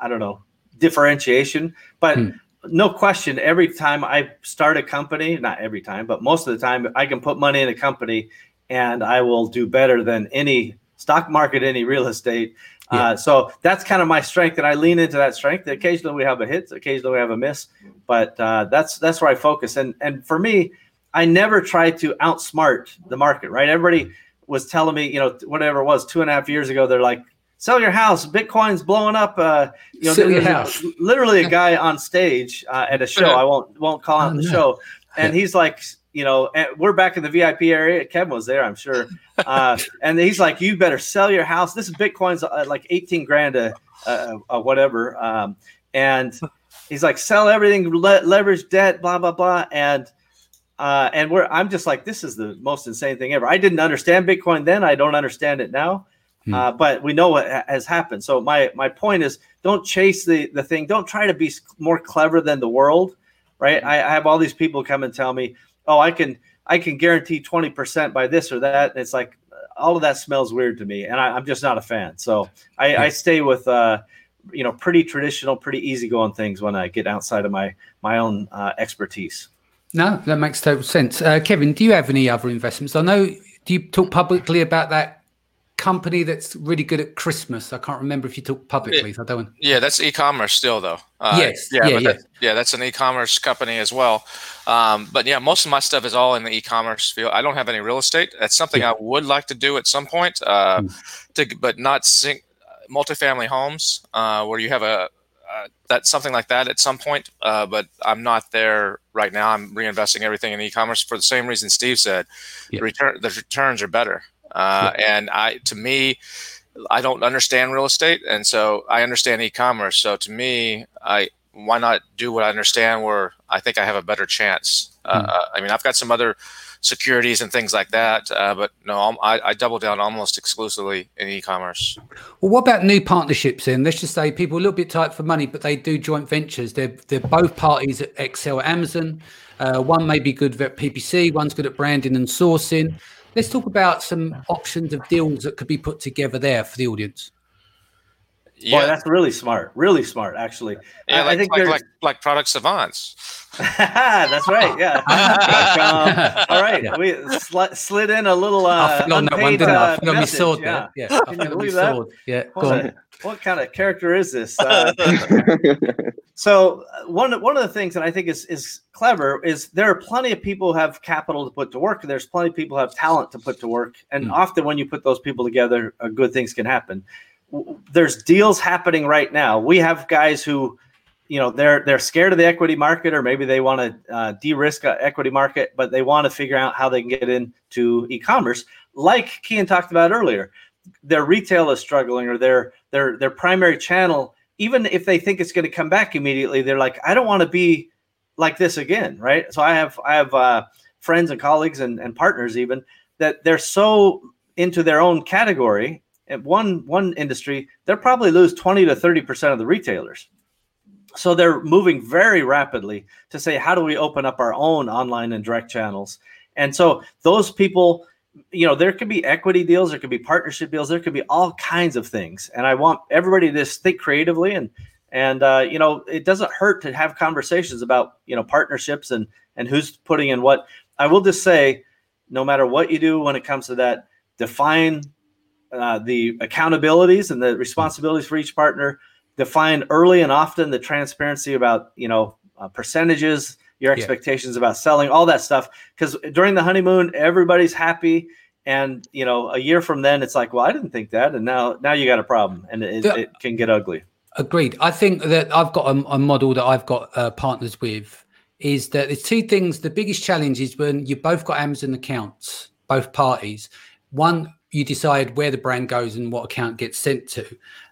[SPEAKER 3] I don't know differentiation, but. Hmm. No question. Every time I start a company, not every time, but most of the time, I can put money in a company, and I will do better than any stock market, any real estate. Yeah. Uh, so that's kind of my strength, and I lean into that strength. Occasionally we have a hit, occasionally we have a miss, but uh, that's that's where I focus. And and for me, I never tried to outsmart the market. Right? Everybody was telling me, you know, whatever it was, two and a half years ago, they're like, sell your house, Bitcoin's blowing up. Uh, you know,
[SPEAKER 1] sell your house.
[SPEAKER 3] literally a guy on stage uh, at a show. I won't won't call out oh, the no. show, and he's like you know, we're back in the VIP area. Kevin was there, I'm sure. Uh, and he's like, "You better sell your house. This Bitcoin's uh, like 18 grand a, a, a whatever." Um, and he's like, "Sell everything, le- leverage debt, blah blah blah." And uh, and we're I'm just like, this is the most insane thing ever. I didn't understand Bitcoin then. I don't understand it now. Hmm. Uh, but we know what has happened. So my my point is, don't chase the the thing. Don't try to be more clever than the world, right? I, I have all these people come and tell me, oh, I can I can guarantee 20% by this or that. And it's like all of that smells weird to me. And I, am just not a fan. So I, I stay with uh, you know, pretty traditional, pretty easygoing things when I get outside of my my own uh, expertise.
[SPEAKER 1] No, that makes total sense. Uh, Kevin, do you have any other investments? I know. Do you talk publicly about that company that's really good at Christmas. I can't remember if you talk publicly.
[SPEAKER 4] It,
[SPEAKER 1] I don't.
[SPEAKER 4] Yeah, that's e-commerce still though.
[SPEAKER 1] Uh, yes. Yeah. Yeah.
[SPEAKER 4] Yeah. That, yeah. That's an e-commerce company as well. Um, but yeah, most of my stuff is all in the e-commerce field. I don't have any real estate. That's something yeah. I would like to do at some point. Uh, mm. to, but not sing, multifamily homes uh, where you have a uh, that something like that at some point. Uh, but I'm not there right now. I'm reinvesting everything in e-commerce for the same reason Steve said. Yeah. The return the returns are better. Uh, and I, to me, I don't understand real estate, and so I understand e-commerce. So to me, I why not do what I understand where I think I have a better chance. Uh, mm. I mean, I've got some other securities and things like that, uh, but no, I, I, double down almost exclusively in e-commerce.
[SPEAKER 1] Well, what about new partnerships? In let's just say people a little bit tight for money, but they do joint ventures. They're they're both parties at Excel Amazon. Uh, one may be good at PPC, one's good at branding and sourcing. Let's talk about some options of deals that could be put together there for the audience.
[SPEAKER 3] Yeah, Boy, that's really smart. Really smart, actually.
[SPEAKER 4] Yeah, I, like, I think like, like, like product savants.
[SPEAKER 3] that's right. Yeah. um, all right. Yeah. We sl- slid in a little. Uh,
[SPEAKER 1] I on that one, didn't I? I on my sword. Yeah. Yeah. Can you believe that? Sword. Yeah.
[SPEAKER 3] What, what, kind of character is this? Uh, so uh, one one of the things that I think is is clever is there are plenty of people who have capital to put to work. There's plenty of people who have talent to put to work, and mm. often when you put those people together, uh, good things can happen. There's deals happening right now. We have guys who you know they're they're scared of the equity market or maybe they want to uh, de-risk equity market but they want to figure out how they can get into e-commerce like Kian talked about earlier their retail is struggling or their their their primary channel even if they think it's going to come back immediately they're like i don't want to be like this again right so i have i have uh, friends and colleagues and, and partners even that they're so into their own category at one one industry they'll probably lose 20 to 30 percent of the retailers so they're moving very rapidly to say, how do we open up our own online and direct channels? And so those people, you know, there could be equity deals, there could be partnership deals, there could be all kinds of things. And I want everybody to just think creatively and and uh, you know, it doesn't hurt to have conversations about you know partnerships and and who's putting in what. I will just say, no matter what you do when it comes to that, define uh, the accountabilities and the responsibilities for each partner define early and often the transparency about you know uh, percentages your expectations yeah. about selling all that stuff. Because during the honeymoon everybody's happy and you know a year from then it's like well i didn't think that and now now you got a problem and it, it can get ugly.
[SPEAKER 1] Agreed. I think that i've got a, a model that i've got uh, partners with is that there's two things. The biggest challenge is when you both got amazon accounts both parties. One you decide where the brand goes and what account gets sent to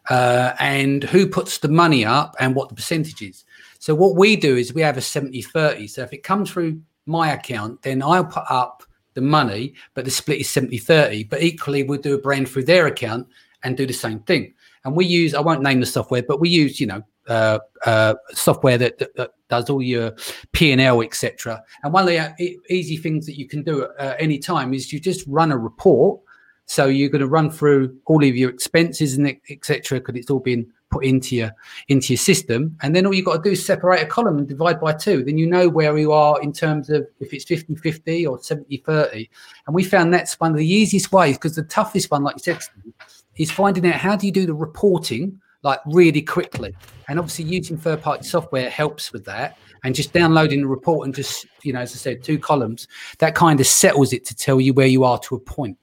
[SPEAKER 1] uh, and who puts the money up and what the percentage is. So what we do is we have a 70 30. So if it comes through my account, then I'll put up the money, but the split is 70 30. But equally, we'll do a brand through their account and do the same thing. And we use, I won't name the software, but we use, you know, uh, uh, software that, that, that, does all your P and L, etc. And one of the uh, easy things that you can do at uh, any time is you just run a report so you're going to run through all of your expenses and etc. because it's all been put into your into your system. And then all you've got to do is separate a column and divide by two. Then you know where you are in terms of if it's 50-50 or 70-30. And we found that's one of the easiest ways because the toughest one, like you said, is finding out how do you do the reporting like really quickly. And obviously using third-party software helps with that. And just downloading the report and just, you know, as I said, two columns, that kind of settles it to tell you where you are to a point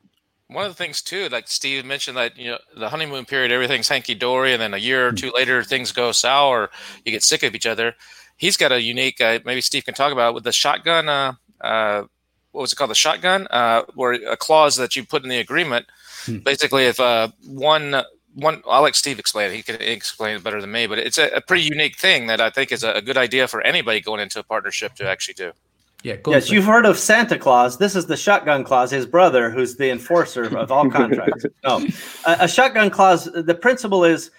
[SPEAKER 4] one of the things too, like Steve mentioned, that you know the honeymoon period, everything's hanky dory, and then a year or two later, things go sour. You get sick of each other. He's got a unique. Uh, maybe Steve can talk about with the shotgun. Uh, uh, what was it called? The shotgun, uh, where a clause that you put in the agreement. Hmm. Basically, if uh, one one, I'll let Steve explain it. He can explain it better than me, but it's a, a pretty unique thing that I think is a, a good idea for anybody going into a partnership to actually do.
[SPEAKER 3] Yeah. yes, you've heard of Santa Claus. This is the shotgun clause. His brother, who's the enforcer of all contracts. no, a, a, shotgun clause. The principle is,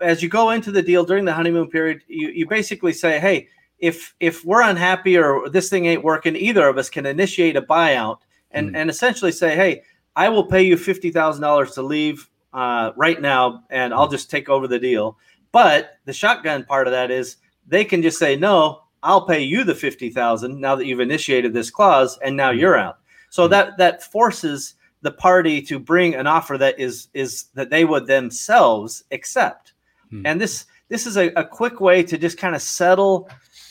[SPEAKER 3] as you go into the deal during the honeymoon period, you, you basically say, "Hey, if if we're unhappy or this thing ain't working, either of us can initiate a buyout and mm. and essentially say, "Hey, I will pay you fifty thousand dollars to leave uh, right now, and I'll just take over the deal." But the shotgun part of that is they can just say, "No, I'll pay you the 50,000 now that you've initiated this clause and now you're out. So mm-hmm. that that forces the party to bring an offer that is is that they would themselves accept. Hmm. And this this is a, a quick way to just kind of settle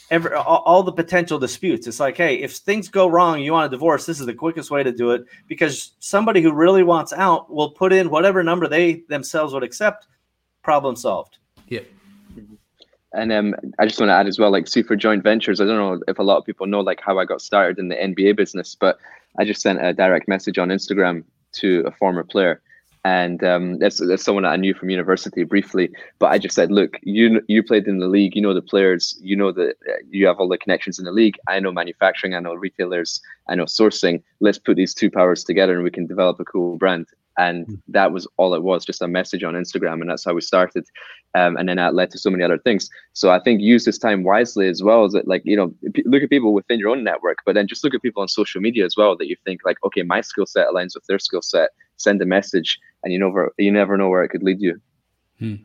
[SPEAKER 3] every all, all, the potential disputes. It's like, hey, if things go wrong, you want a divorce, this is the quickest way to do it because somebody who really wants out will put in whatever number they themselves would accept, problem solved.
[SPEAKER 1] Yeah.
[SPEAKER 2] And um, I just want to add as well, like Super Joint Ventures. I don't know if a lot of people know like how I got started in the NBA business, but I just sent a direct message on Instagram to a former player, and um, that's, that's someone that I knew from university briefly. But I just said, look, you you played in the league, you know the players, you know that uh, you have all the connections in the league. I know manufacturing, I know retailers, I know sourcing. Let's put these two powers together, and we can develop a cool brand and hmm. that was all it was just a message on instagram and that's how we started um, and then that led to so many other things so i think use this time wisely as well as it like you know look at people within your own network but then just look at people on social media as well that you think like okay my skill set aligns with their skill set send a message and you never you never know where it could lead you
[SPEAKER 1] hmm.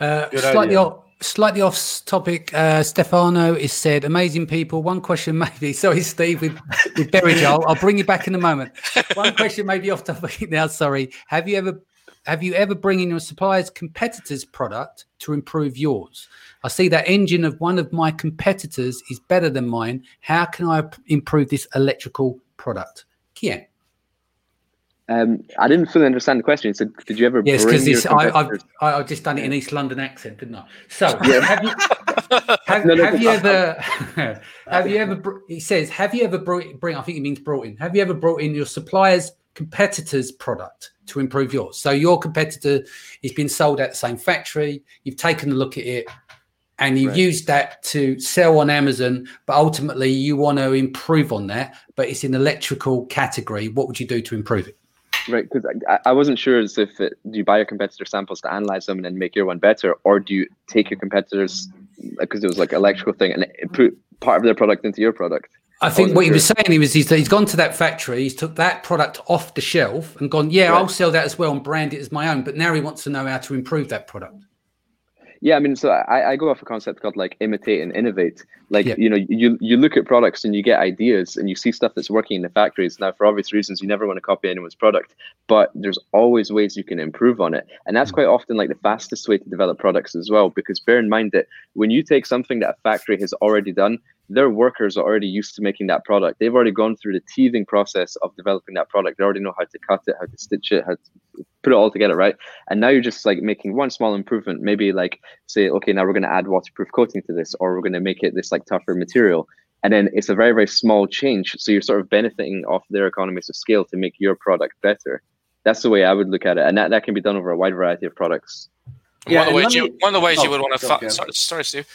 [SPEAKER 1] Uh, slightly off, slightly off topic. Uh, Stefano is said, "Amazing people." One question, maybe. Sorry, Steve, with with Berridge. I'll, I'll bring you back in a moment. One question, maybe off topic now. Sorry. Have you ever have you ever bring in your supplier's competitor's product to improve yours? I see that engine of one of my competitors is better than mine. How can I improve this electrical product? Kian.
[SPEAKER 2] Um, I didn't fully understand the question. So, did you ever?
[SPEAKER 1] Yes, because I, I've I've just done it in East London accent, didn't I? So, yeah. have you have, no, no, have you ever have you ever? He says, have you ever brought bring? I think he means brought in. Have you ever brought in your supplier's competitor's product to improve yours? So your competitor is being sold at the same factory. You've taken a look at it, and you've right. used that to sell on Amazon, but ultimately you want to improve on that. But it's in electrical category. What would you do to improve it?
[SPEAKER 2] Right, because I, I wasn't sure as if it, do you buy your competitor samples to analyze them and then make your one better, or do you take your competitors because it was like electrical thing and put part of their product into your product?
[SPEAKER 1] I think what sure. he was saying he was he's, he's gone to that factory, he's took that product off the shelf and gone, yeah, right. I'll sell that as well and brand it as my own. But now he wants to know how to improve that product.
[SPEAKER 2] Yeah, I mean, so I, I go off a concept called like imitate and innovate. Like, you know, you you look at products and you get ideas and you see stuff that's working in the factories. Now, for obvious reasons, you never want to copy anyone's product, but there's always ways you can improve on it. And that's mm. quite often like the fastest way to develop products as well. Because bear in mind that when you take something that a factory has already done, their workers are already used to making that product. They've already gone through the teething process of developing that product. They already know how to cut it, how to stitch it, how to put it all together, right? And now you're just like making one small improvement. Maybe like say, okay, now we're going to add waterproof coating to this, or we're going to make it this like tougher material. And then it's a very, very small change. So you're sort of benefiting off their economies of scale to make your product better. That's the way I would look at it. And that, that can be done over a wide variety of products.
[SPEAKER 4] Yeah, one, of the ways, me, you, one of the ways oh, you would want to, okay. sorry, sorry, Steve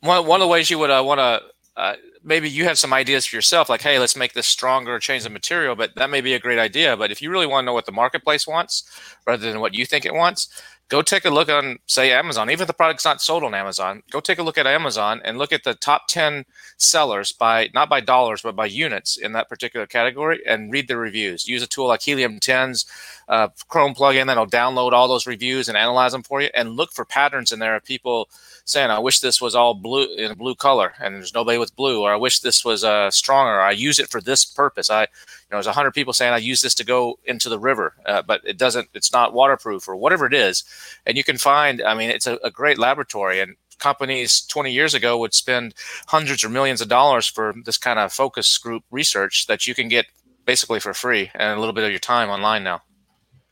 [SPEAKER 4] one, one of the ways you would uh, want to uh, maybe you have some ideas for yourself like hey let's make this stronger change the material but that may be a great idea. But if you really want to know what the marketplace wants rather than what you think it wants go take a look on say amazon. Even if the product's not sold on amazon go take a look at amazon and look at the top 10 sellers by not by dollars but by units in that particular category and read the reviews. Use a tool like helium 10's uh, chrome plugin that'll download all those reviews and analyze them for you and look for patterns in there of people saying i wish this was all blue in a blue color and there's nobody with blue or i wish this was uh, stronger i use it for this purpose i you know, there's a hundred people saying I use this to go into the river, uh, but it doesn't. It's not waterproof or whatever it is. And you can find. I mean, it's a, a great laboratory, and companies 20 years ago would spend hundreds or millions of dollars for this kind of focus group research that you can get basically for free and a little bit of your time online now.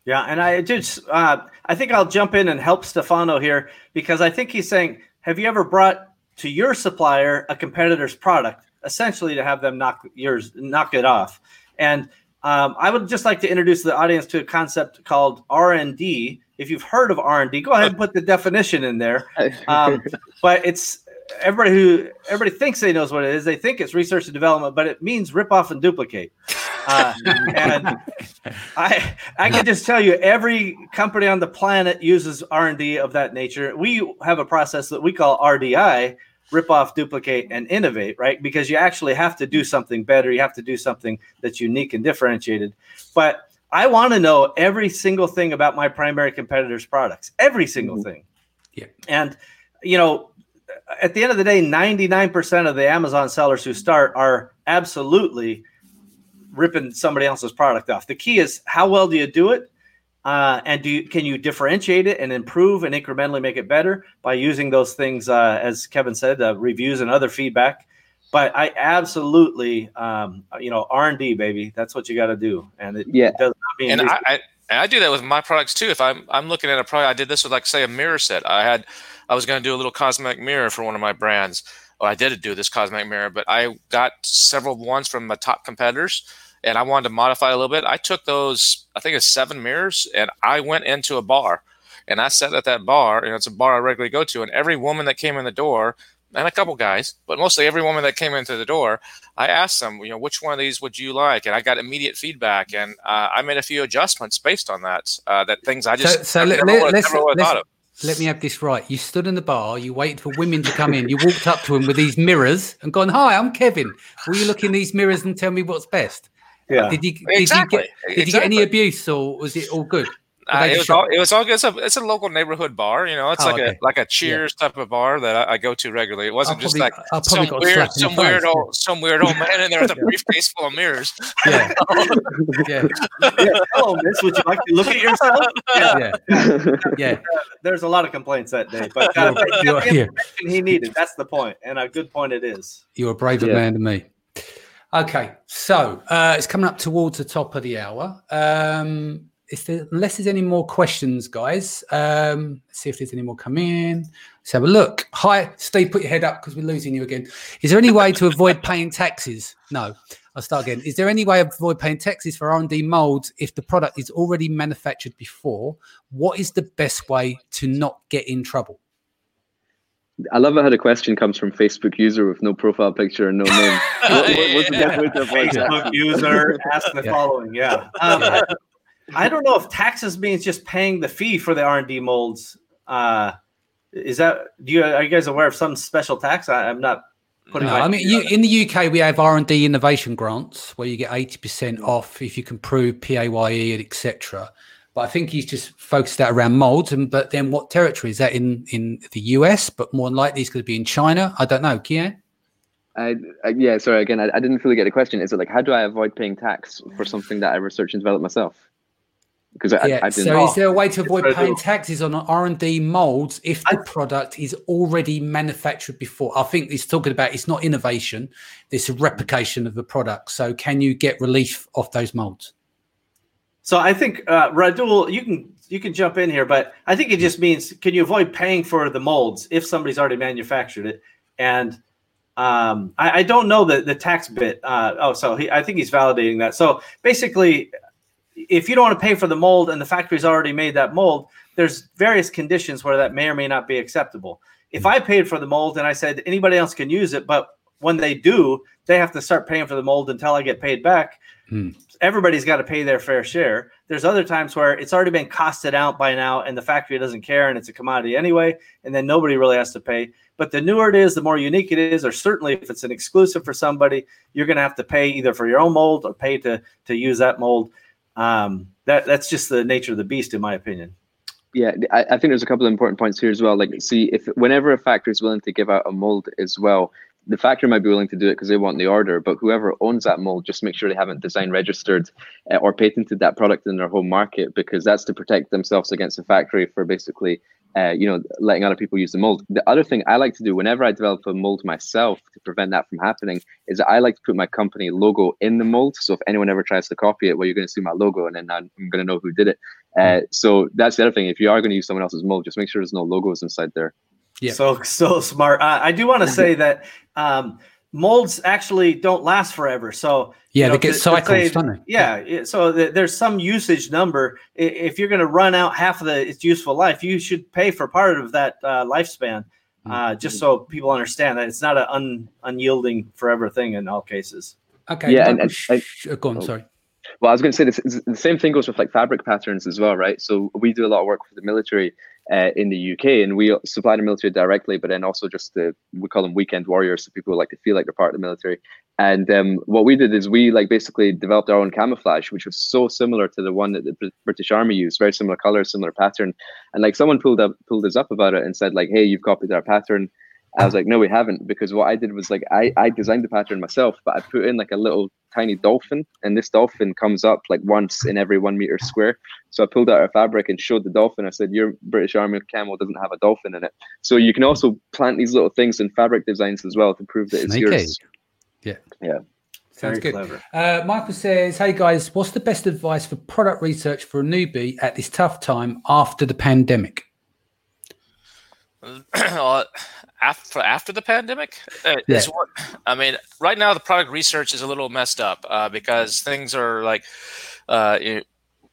[SPEAKER 3] Yeah, and I just uh, I think I'll jump in and help Stefano here because I think he's saying, have you ever brought to your supplier a competitor's product, essentially to have them knock yours knock it off? And um, I would just like to introduce the audience to a concept called R and D. If you've heard of R and D, go ahead and put the definition in there. Um, but it's everybody who everybody thinks they knows what it is. They think it's research and development, but it means rip off and duplicate. Uh, and I I can just tell you, every company on the planet uses R and D of that nature. We have a process that we call RDI, rip off, duplicate, and innovate, right? Because you actually have to do something better. You have to do something that's unique and differentiated. But I want to know every single thing about my primary competitor's products, every single mm-hmm. thing. Yeah. And, you know, at the end of the day, 99% of the Amazon sellers who start are absolutely ripping somebody else's product off. The key is how well do you do it? Uh, and do you, can you differentiate it and improve and incrementally make it better by using those things, uh, as Kevin said, uh, reviews and other feedback? But I absolutely, um, you know, R and D, baby. That's what you got to do, and it, yeah. It does not
[SPEAKER 4] mean. And I, I, and I do that with my products too. If I'm I'm looking at a product, I did this with like say a mirror set. I had I was going to do a little cosmetic mirror for one of my brands. Well, I did do this cosmetic mirror, but I got several ones from my top competitors and I wanted to modify a little bit. I took those, I think it's seven mirrors, and I went into a bar and I sat at that bar, and it's a bar I regularly go to, and every woman that came in the door, and a couple guys, but mostly every woman that came into the door, I asked them, you know, which one of these would you like? And I got immediate feedback, and uh, I made a few adjustments based on that. Uh, that things I just so, so never, let,
[SPEAKER 1] never, never let's, thought of. Let me have this right. You stood in the bar, you waited for women to come in, you walked up to them with these mirrors and gone, Hi, I'm Kevin. Will you look in these mirrors and tell me what's best? Yeah. Did you did exactly. you get did exactly. you get any abuse or was it all good?
[SPEAKER 4] Uh, it was all it was all good. It's a, it's a local neighborhood bar, you know. It's oh, like okay. a like a Cheers yeah. type of bar that I, I, go to regularly. It wasn't just like some weird some weird old some weird old man in there with a briefcase full of mirrors.
[SPEAKER 1] Yeah.
[SPEAKER 3] yeah. yeah. Hello, miss. Would you like to look at yourself?
[SPEAKER 1] Yeah. Yeah. yeah.
[SPEAKER 3] there's a lot of complaints that day, but uh, you're, you're, he needed. That's the point, and a good point it is.
[SPEAKER 1] You're a braver man than me. Okay, so uh, it's coming up towards the top of the hour. Um, there, unless there's any more questions, guys, um, see if there's any more come in. Let's have a look. Hi, Steve, put your head up because we're losing you again. Is there any way to avoid paying taxes? No. I'll start again. Is there any way to avoid paying taxes for R&D molds if the product is already manufactured before? What is the best way to not get in trouble?
[SPEAKER 2] I love how the question comes from Facebook user with no profile picture and no name. what,
[SPEAKER 3] what, what's the best way to avoid Facebook user ask the yeah. following. Yeah. Um, I don't know if taxes means just paying the fee for the R and D molds. Uh, is that do you are you guys aware of some special tax? I, am not putting.
[SPEAKER 1] No, I mean, you, in the UK, we have R and D innovation grants where you get eighty percent off if you can prove PAYE and etc. But I think he's just focused that around molds. And but then what territory is that in in the US? But more than likely, it's going to be in China. I don't know, Kian.
[SPEAKER 2] I, I, yeah, sorry again. I, I, didn't fully get the question. Is it like how do I avoid paying tax for something that I research and develop myself?
[SPEAKER 1] because I, yeah. I so is there a way to avoid paying taxes on R and D molds if the I, product is already manufactured before? I think he's talking about it's not innovation; it's a replication of the product. So can you get relief off those molds?
[SPEAKER 3] So I think uh, Radul, you can you can jump in here, but I think it just means can you avoid paying for the molds if somebody's already manufactured it? And um, I, I, don't know the the tax bit. Uh, oh, so he, I think he's validating that. So basically, if you don't want to pay for the mold and the factory's already made that mold, there's various conditions where that may or may not be acceptable. If I paid for the mold and I said anybody else can use it, but when they do, they have to start paying for the mold until I get paid back. Hmm. Everybody's got to pay their fair share. There's other times where it's already been costed out by now and the factory doesn't care and it's a commodity anyway, and then nobody really has to pay. But the newer it is, the more unique it is, or certainly if it's an exclusive for somebody, you're going to have to pay either for your own mold or pay to to use that mold. Um, that that's just the nature of the beast, in my opinion.
[SPEAKER 2] Yeah, I, I think there's a couple of important points here as well. Like, see, if whenever a factory is willing to give out a mold as well, the factory might be willing to do it because they want the order, but whoever owns that mold, just make sure they haven't design registered uh, or patented that product in their home market because that's to protect themselves against the factory for basically uh, you know, letting other people use the mold. The other thing I like to do whenever I develop a mold myself to prevent that from happening is that I like to put my company logo in the mold. So if anyone ever tries to copy it, well, you're going to see my logo and then I'm, going to know who did it. Uh, so that's the other thing. If you are going to use someone else's mold, just make sure there's no logos inside there.
[SPEAKER 3] Yeah. So, so smart. Uh, I do want to say that um, molds actually don't last forever. So
[SPEAKER 1] yeah, you know, they get to, cycles, to say, don't they?
[SPEAKER 3] Yeah, so there's some usage number. If you're going to run out half of the its useful life, you should pay for part of that uh, lifespan, mm-hmm. uh, just so people understand that it's not an un, unyielding forever thing in all cases.
[SPEAKER 1] Okay. Yeah, and, and, and go on. Oh. Sorry.
[SPEAKER 2] Well, I was going to say this. The same thing goes with like fabric patterns as well, right? So we do a lot of work for the military uh, in the UK, and we supply the military directly, but then also just the we call them weekend warriors, so people like to feel like they're part of the military. And um, what we did is we like basically developed our own camouflage, which was so similar to the one that the British Army used, very similar color, similar pattern. And like someone pulled up pulled us up about it and said like, "Hey, you've copied our pattern." I was like, no, we haven't, because what I did was like I, I designed the pattern myself, but I put in like a little tiny dolphin, and this dolphin comes up like once in every one meter square. So I pulled out our fabric and showed the dolphin. I said, Your British Army camel doesn't have a dolphin in it. So you can also plant these little things in fabric designs as well to prove that it's Snake yours.
[SPEAKER 1] Egg.
[SPEAKER 2] Yeah. Yeah.
[SPEAKER 1] Sounds Very good. Uh, Michael says, "Hey guys, what's the best advice for product research for a newbie at this tough time after the pandemic?"
[SPEAKER 4] after after the pandemic uh, yeah. is what I mean. Right now, the product research is a little messed up uh, because things are like, uh,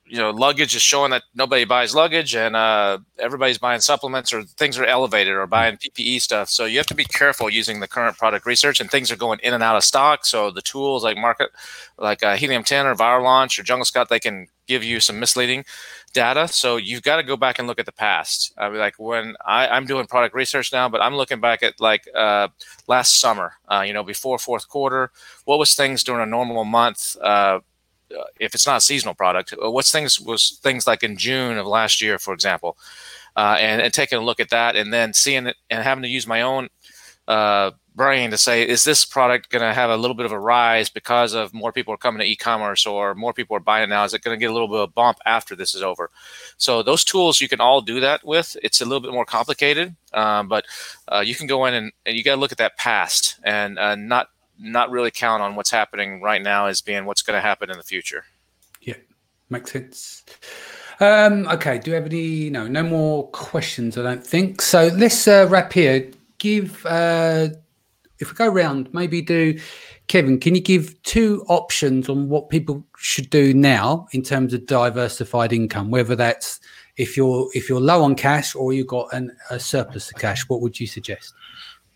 [SPEAKER 4] you, know, luggage is showing that nobody buys luggage, and uh, everybody's buying supplements or things are elevated or buying PPE stuff. So you have to be careful using the current product research, and things are going in and out of stock. So the tools like market, like uh, Helium 10 or Viral Launch or Jungle Scout, they can give you some misleading data. So you've got to go back and look at the past. I mean, like when I, I'm doing product research now, but I'm looking back at like uh, last summer, uh, you know, before fourth quarter, what was things during a normal month? Uh, if it's not a seasonal product, uh, what's things was things like in June of last year, for example, uh, and, and taking a look at that, and then seeing it and having to use my own uh, brain to say, is this product going to have a little bit of a rise because of more people are coming to e-commerce or more people are buying now? Is it going to get a little bit of a bump after this is over? So those tools you can all do that with. It's a little bit more complicated, um, but uh, you can go in and, and you got to look at that past and uh, not not really count on what's happening right now as being what's going to happen in the future.
[SPEAKER 1] Yeah, makes sense. Um, okay, do you have any? No, no more questions. I don't think so. Let's uh, wrap here. Give uh, if we go around, maybe do Kevin, can you give two options on what people should do now in terms of diversified income, whether that's if you're if you're low on cash or you've got an, a surplus of cash, what would you suggest?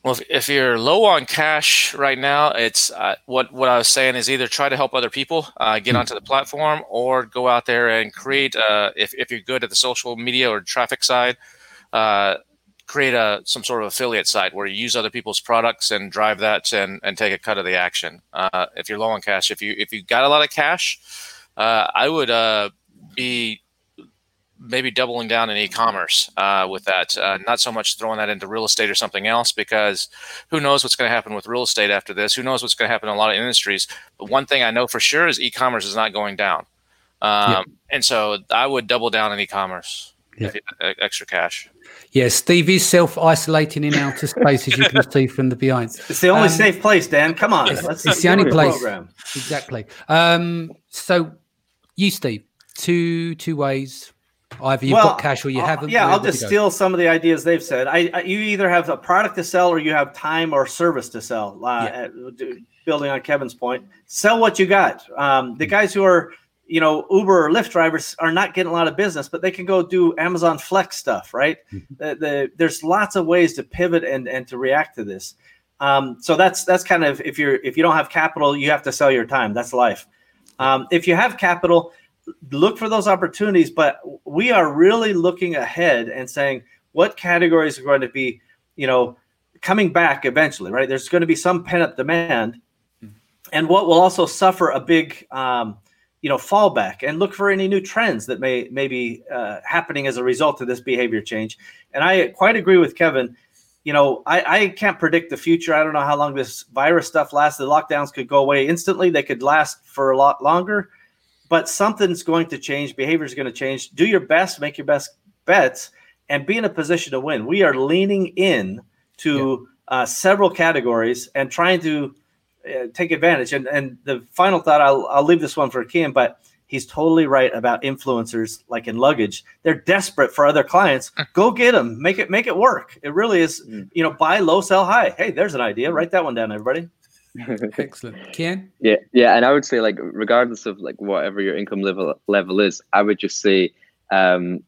[SPEAKER 4] Well, if, if you're low on cash right now, it's uh, what what I was saying is either try to help other people uh, get mm. onto the platform, or go out there and create. Uh, if if you're good at the social media or traffic side, uh, create a some sort of affiliate site where you use other people's products and drive that and, and take a cut of the action. Uh, if you're low on cash, if you if you got a lot of cash, uh, I would uh, be maybe doubling down in e-commerce uh, with that. Uh, not so much throwing that into real estate or something else because who knows what's going to happen with real estate after this? Who knows what's going to happen in a lot of industries? But one thing I know for sure is e-commerce is not going down. Um, yeah. And so I would double down in e-commerce. Yeah. extra cash.
[SPEAKER 1] Yeah, Steve is self isolating in outer space, as you can see from the behind.
[SPEAKER 3] It's the only um, safe place, Dan. Come on.
[SPEAKER 1] It's, it's the only place. Program. Exactly. Um, so, you, Steve, two two ways. Either you've well, got cash or you haven't.
[SPEAKER 3] Yeah, I'll just steal some of the ideas they've said. I, I, you either have a product to sell or you have time or service to sell. Uh, yeah. building on Kevin's point, sell what you got. Um, the mm. guys who are you know, Uber or Lyft drivers are not getting a lot of business, but they can go do Amazon Flex stuff, right? Mm-hmm. The, the, there's lots of ways to pivot and and to react to this. Um, so that's that's kind of if you're if you don't have capital, you have to sell your time. That's life. Um, if you have capital, look for those opportunities. But we are really looking ahead and saying what categories are going to be, you know, coming back eventually, right? There's going to be some pent up demand, mm-hmm. and what will also suffer a big um, you know fallback. And look for any new trends that may may be uh, happening as a result of this behavior change. And i quite agree with kevin. You know I, I can't predict the future. I don't know how long this virus stuff lasts. The lockdowns could go away instantly. They could last for a lot longer but something's going to change behavior is going to change do your best make your best bets and be in a position to win we are leaning in to yeah. uh, several categories and trying to uh, take advantage. And and the final thought, I'll I'll leave this one for Kim, but he's totally right about influencers like in luggage. They're desperate for other clients. Mm. Go get them. Make it make it work. It really is. Mm. You know, buy low, sell high. Hey, there's an idea. Write that one down, everybody.
[SPEAKER 1] Excellent. Kian?
[SPEAKER 2] Yeah, yeah, and I would say like regardless of like whatever your income level level is, I would just say um,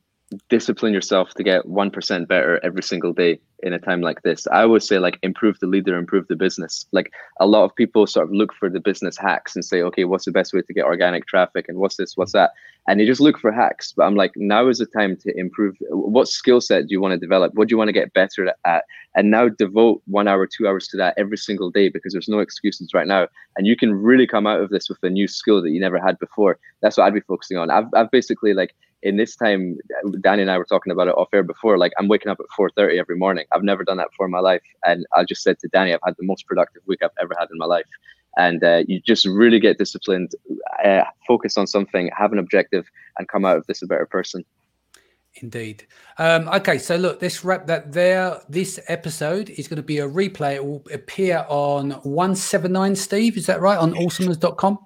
[SPEAKER 2] discipline yourself to get 1% better every single day in a time like this. I always say like improve the leader, improve the business. Like a lot of people sort of look for the business hacks and say, okay, what's the best way to get organic traffic and what's this, what's that? And you just look for hacks. But I'm like, now is the time to improve. What skill set do you want to develop? What do you want to get better at? And now devote one hour, two hours to that every single day because there's no excuses right now. And you can really come out of this with a new skill that you never had before. That's what I'd be focusing on. I've, I've basically like in this time, Danny and I were talking about it off air before. Like I'm waking up at 4:30 every morning. I've never done that before in my life, and I just said to Danny, I've had the most productive week I've ever had in my life. And uh, you just really get disciplined, uh, focus on something, have an objective, and come out of this a better person.
[SPEAKER 1] Indeed. Um, okay, so look, let's wrap that there. This episode is going to be a replay. It will appear on 179, Steve. Is that right? On awesomers.com?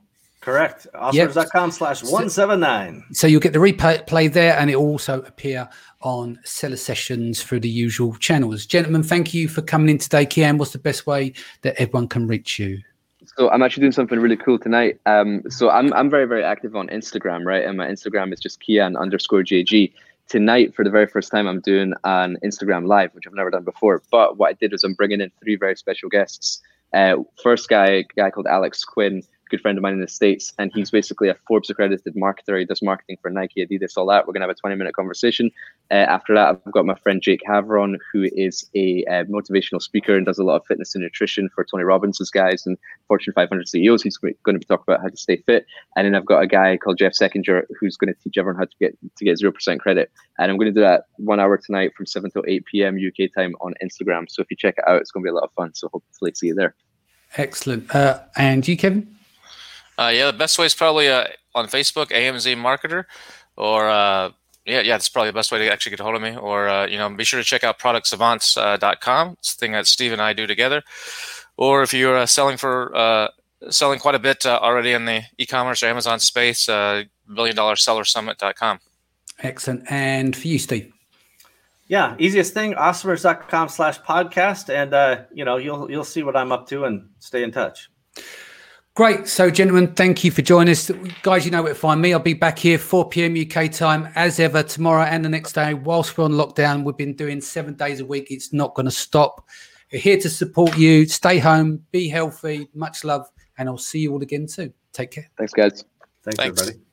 [SPEAKER 3] Correct. Awesomers.com yep. slash 179.
[SPEAKER 1] So you'll get the replay there and it will also appear on seller sessions through the usual channels. Gentlemen, thank you for coming in today. Kian, what's the best way that everyone can reach you?
[SPEAKER 2] So I'm actually doing something really cool tonight. Um, so I'm I'm very very active on Instagram, right? And my Instagram is just Kian underscore JG. Tonight, for the very first time, I'm doing an Instagram live, which I've never done before. But what I did was I'm bringing in three very special guests. Uh, first guy, guy called Alex Quinn good friend of mine in the States, and he's basically a Forbes accredited marketer. He does marketing for Nike, Adidas, all that. We're going to have a 20 minute conversation. Uh, after that, I've got my friend Jake Havron, who is a uh, motivational speaker and does a lot of fitness and nutrition for Tony Robbins' guys and Fortune 500 CEOs. He's going to be talking about how to stay fit. And then I've got a guy called Jeff Seckinger, who's going to teach everyone how to get to get 0% credit. And I'm going to do that one hour tonight from 7 till 8 p.m. UK time on Instagram. So if you check it out, it's going to be a lot of fun. So hopefully see you there.
[SPEAKER 1] Excellent. Uh, and you, Kevin?
[SPEAKER 4] Uh, yeah, the best way is probably uh, on Facebook, AMZ Marketer, or uh, yeah, yeah, that's probably the best way to actually get a hold of me. Or uh, you know, be sure to check out productsavants.com. Uh, it's the thing that Steve and I do together. Or if you're uh, selling for uh, selling quite a bit uh, already in the e-commerce or Amazon space, uh, billion dollar
[SPEAKER 1] Excellent. And for you, Steve.
[SPEAKER 3] Yeah, easiest thing, awesomers.com slash podcast. And uh, you know, you'll you'll see what I'm up to and stay in touch.
[SPEAKER 1] Great. So, gentlemen, thank you for joining us. Guys, you know where to find me. I'll be back here 4 p.m. UK time as ever tomorrow and the next day. Whilst we're on lockdown, we've been doing seven days a week. It's not going to stop. We're here to support you. Stay home, be healthy. Much love. And I'll see you all again soon. Take care.
[SPEAKER 2] Thanks, guys.
[SPEAKER 3] Thanks, Thanks. everybody.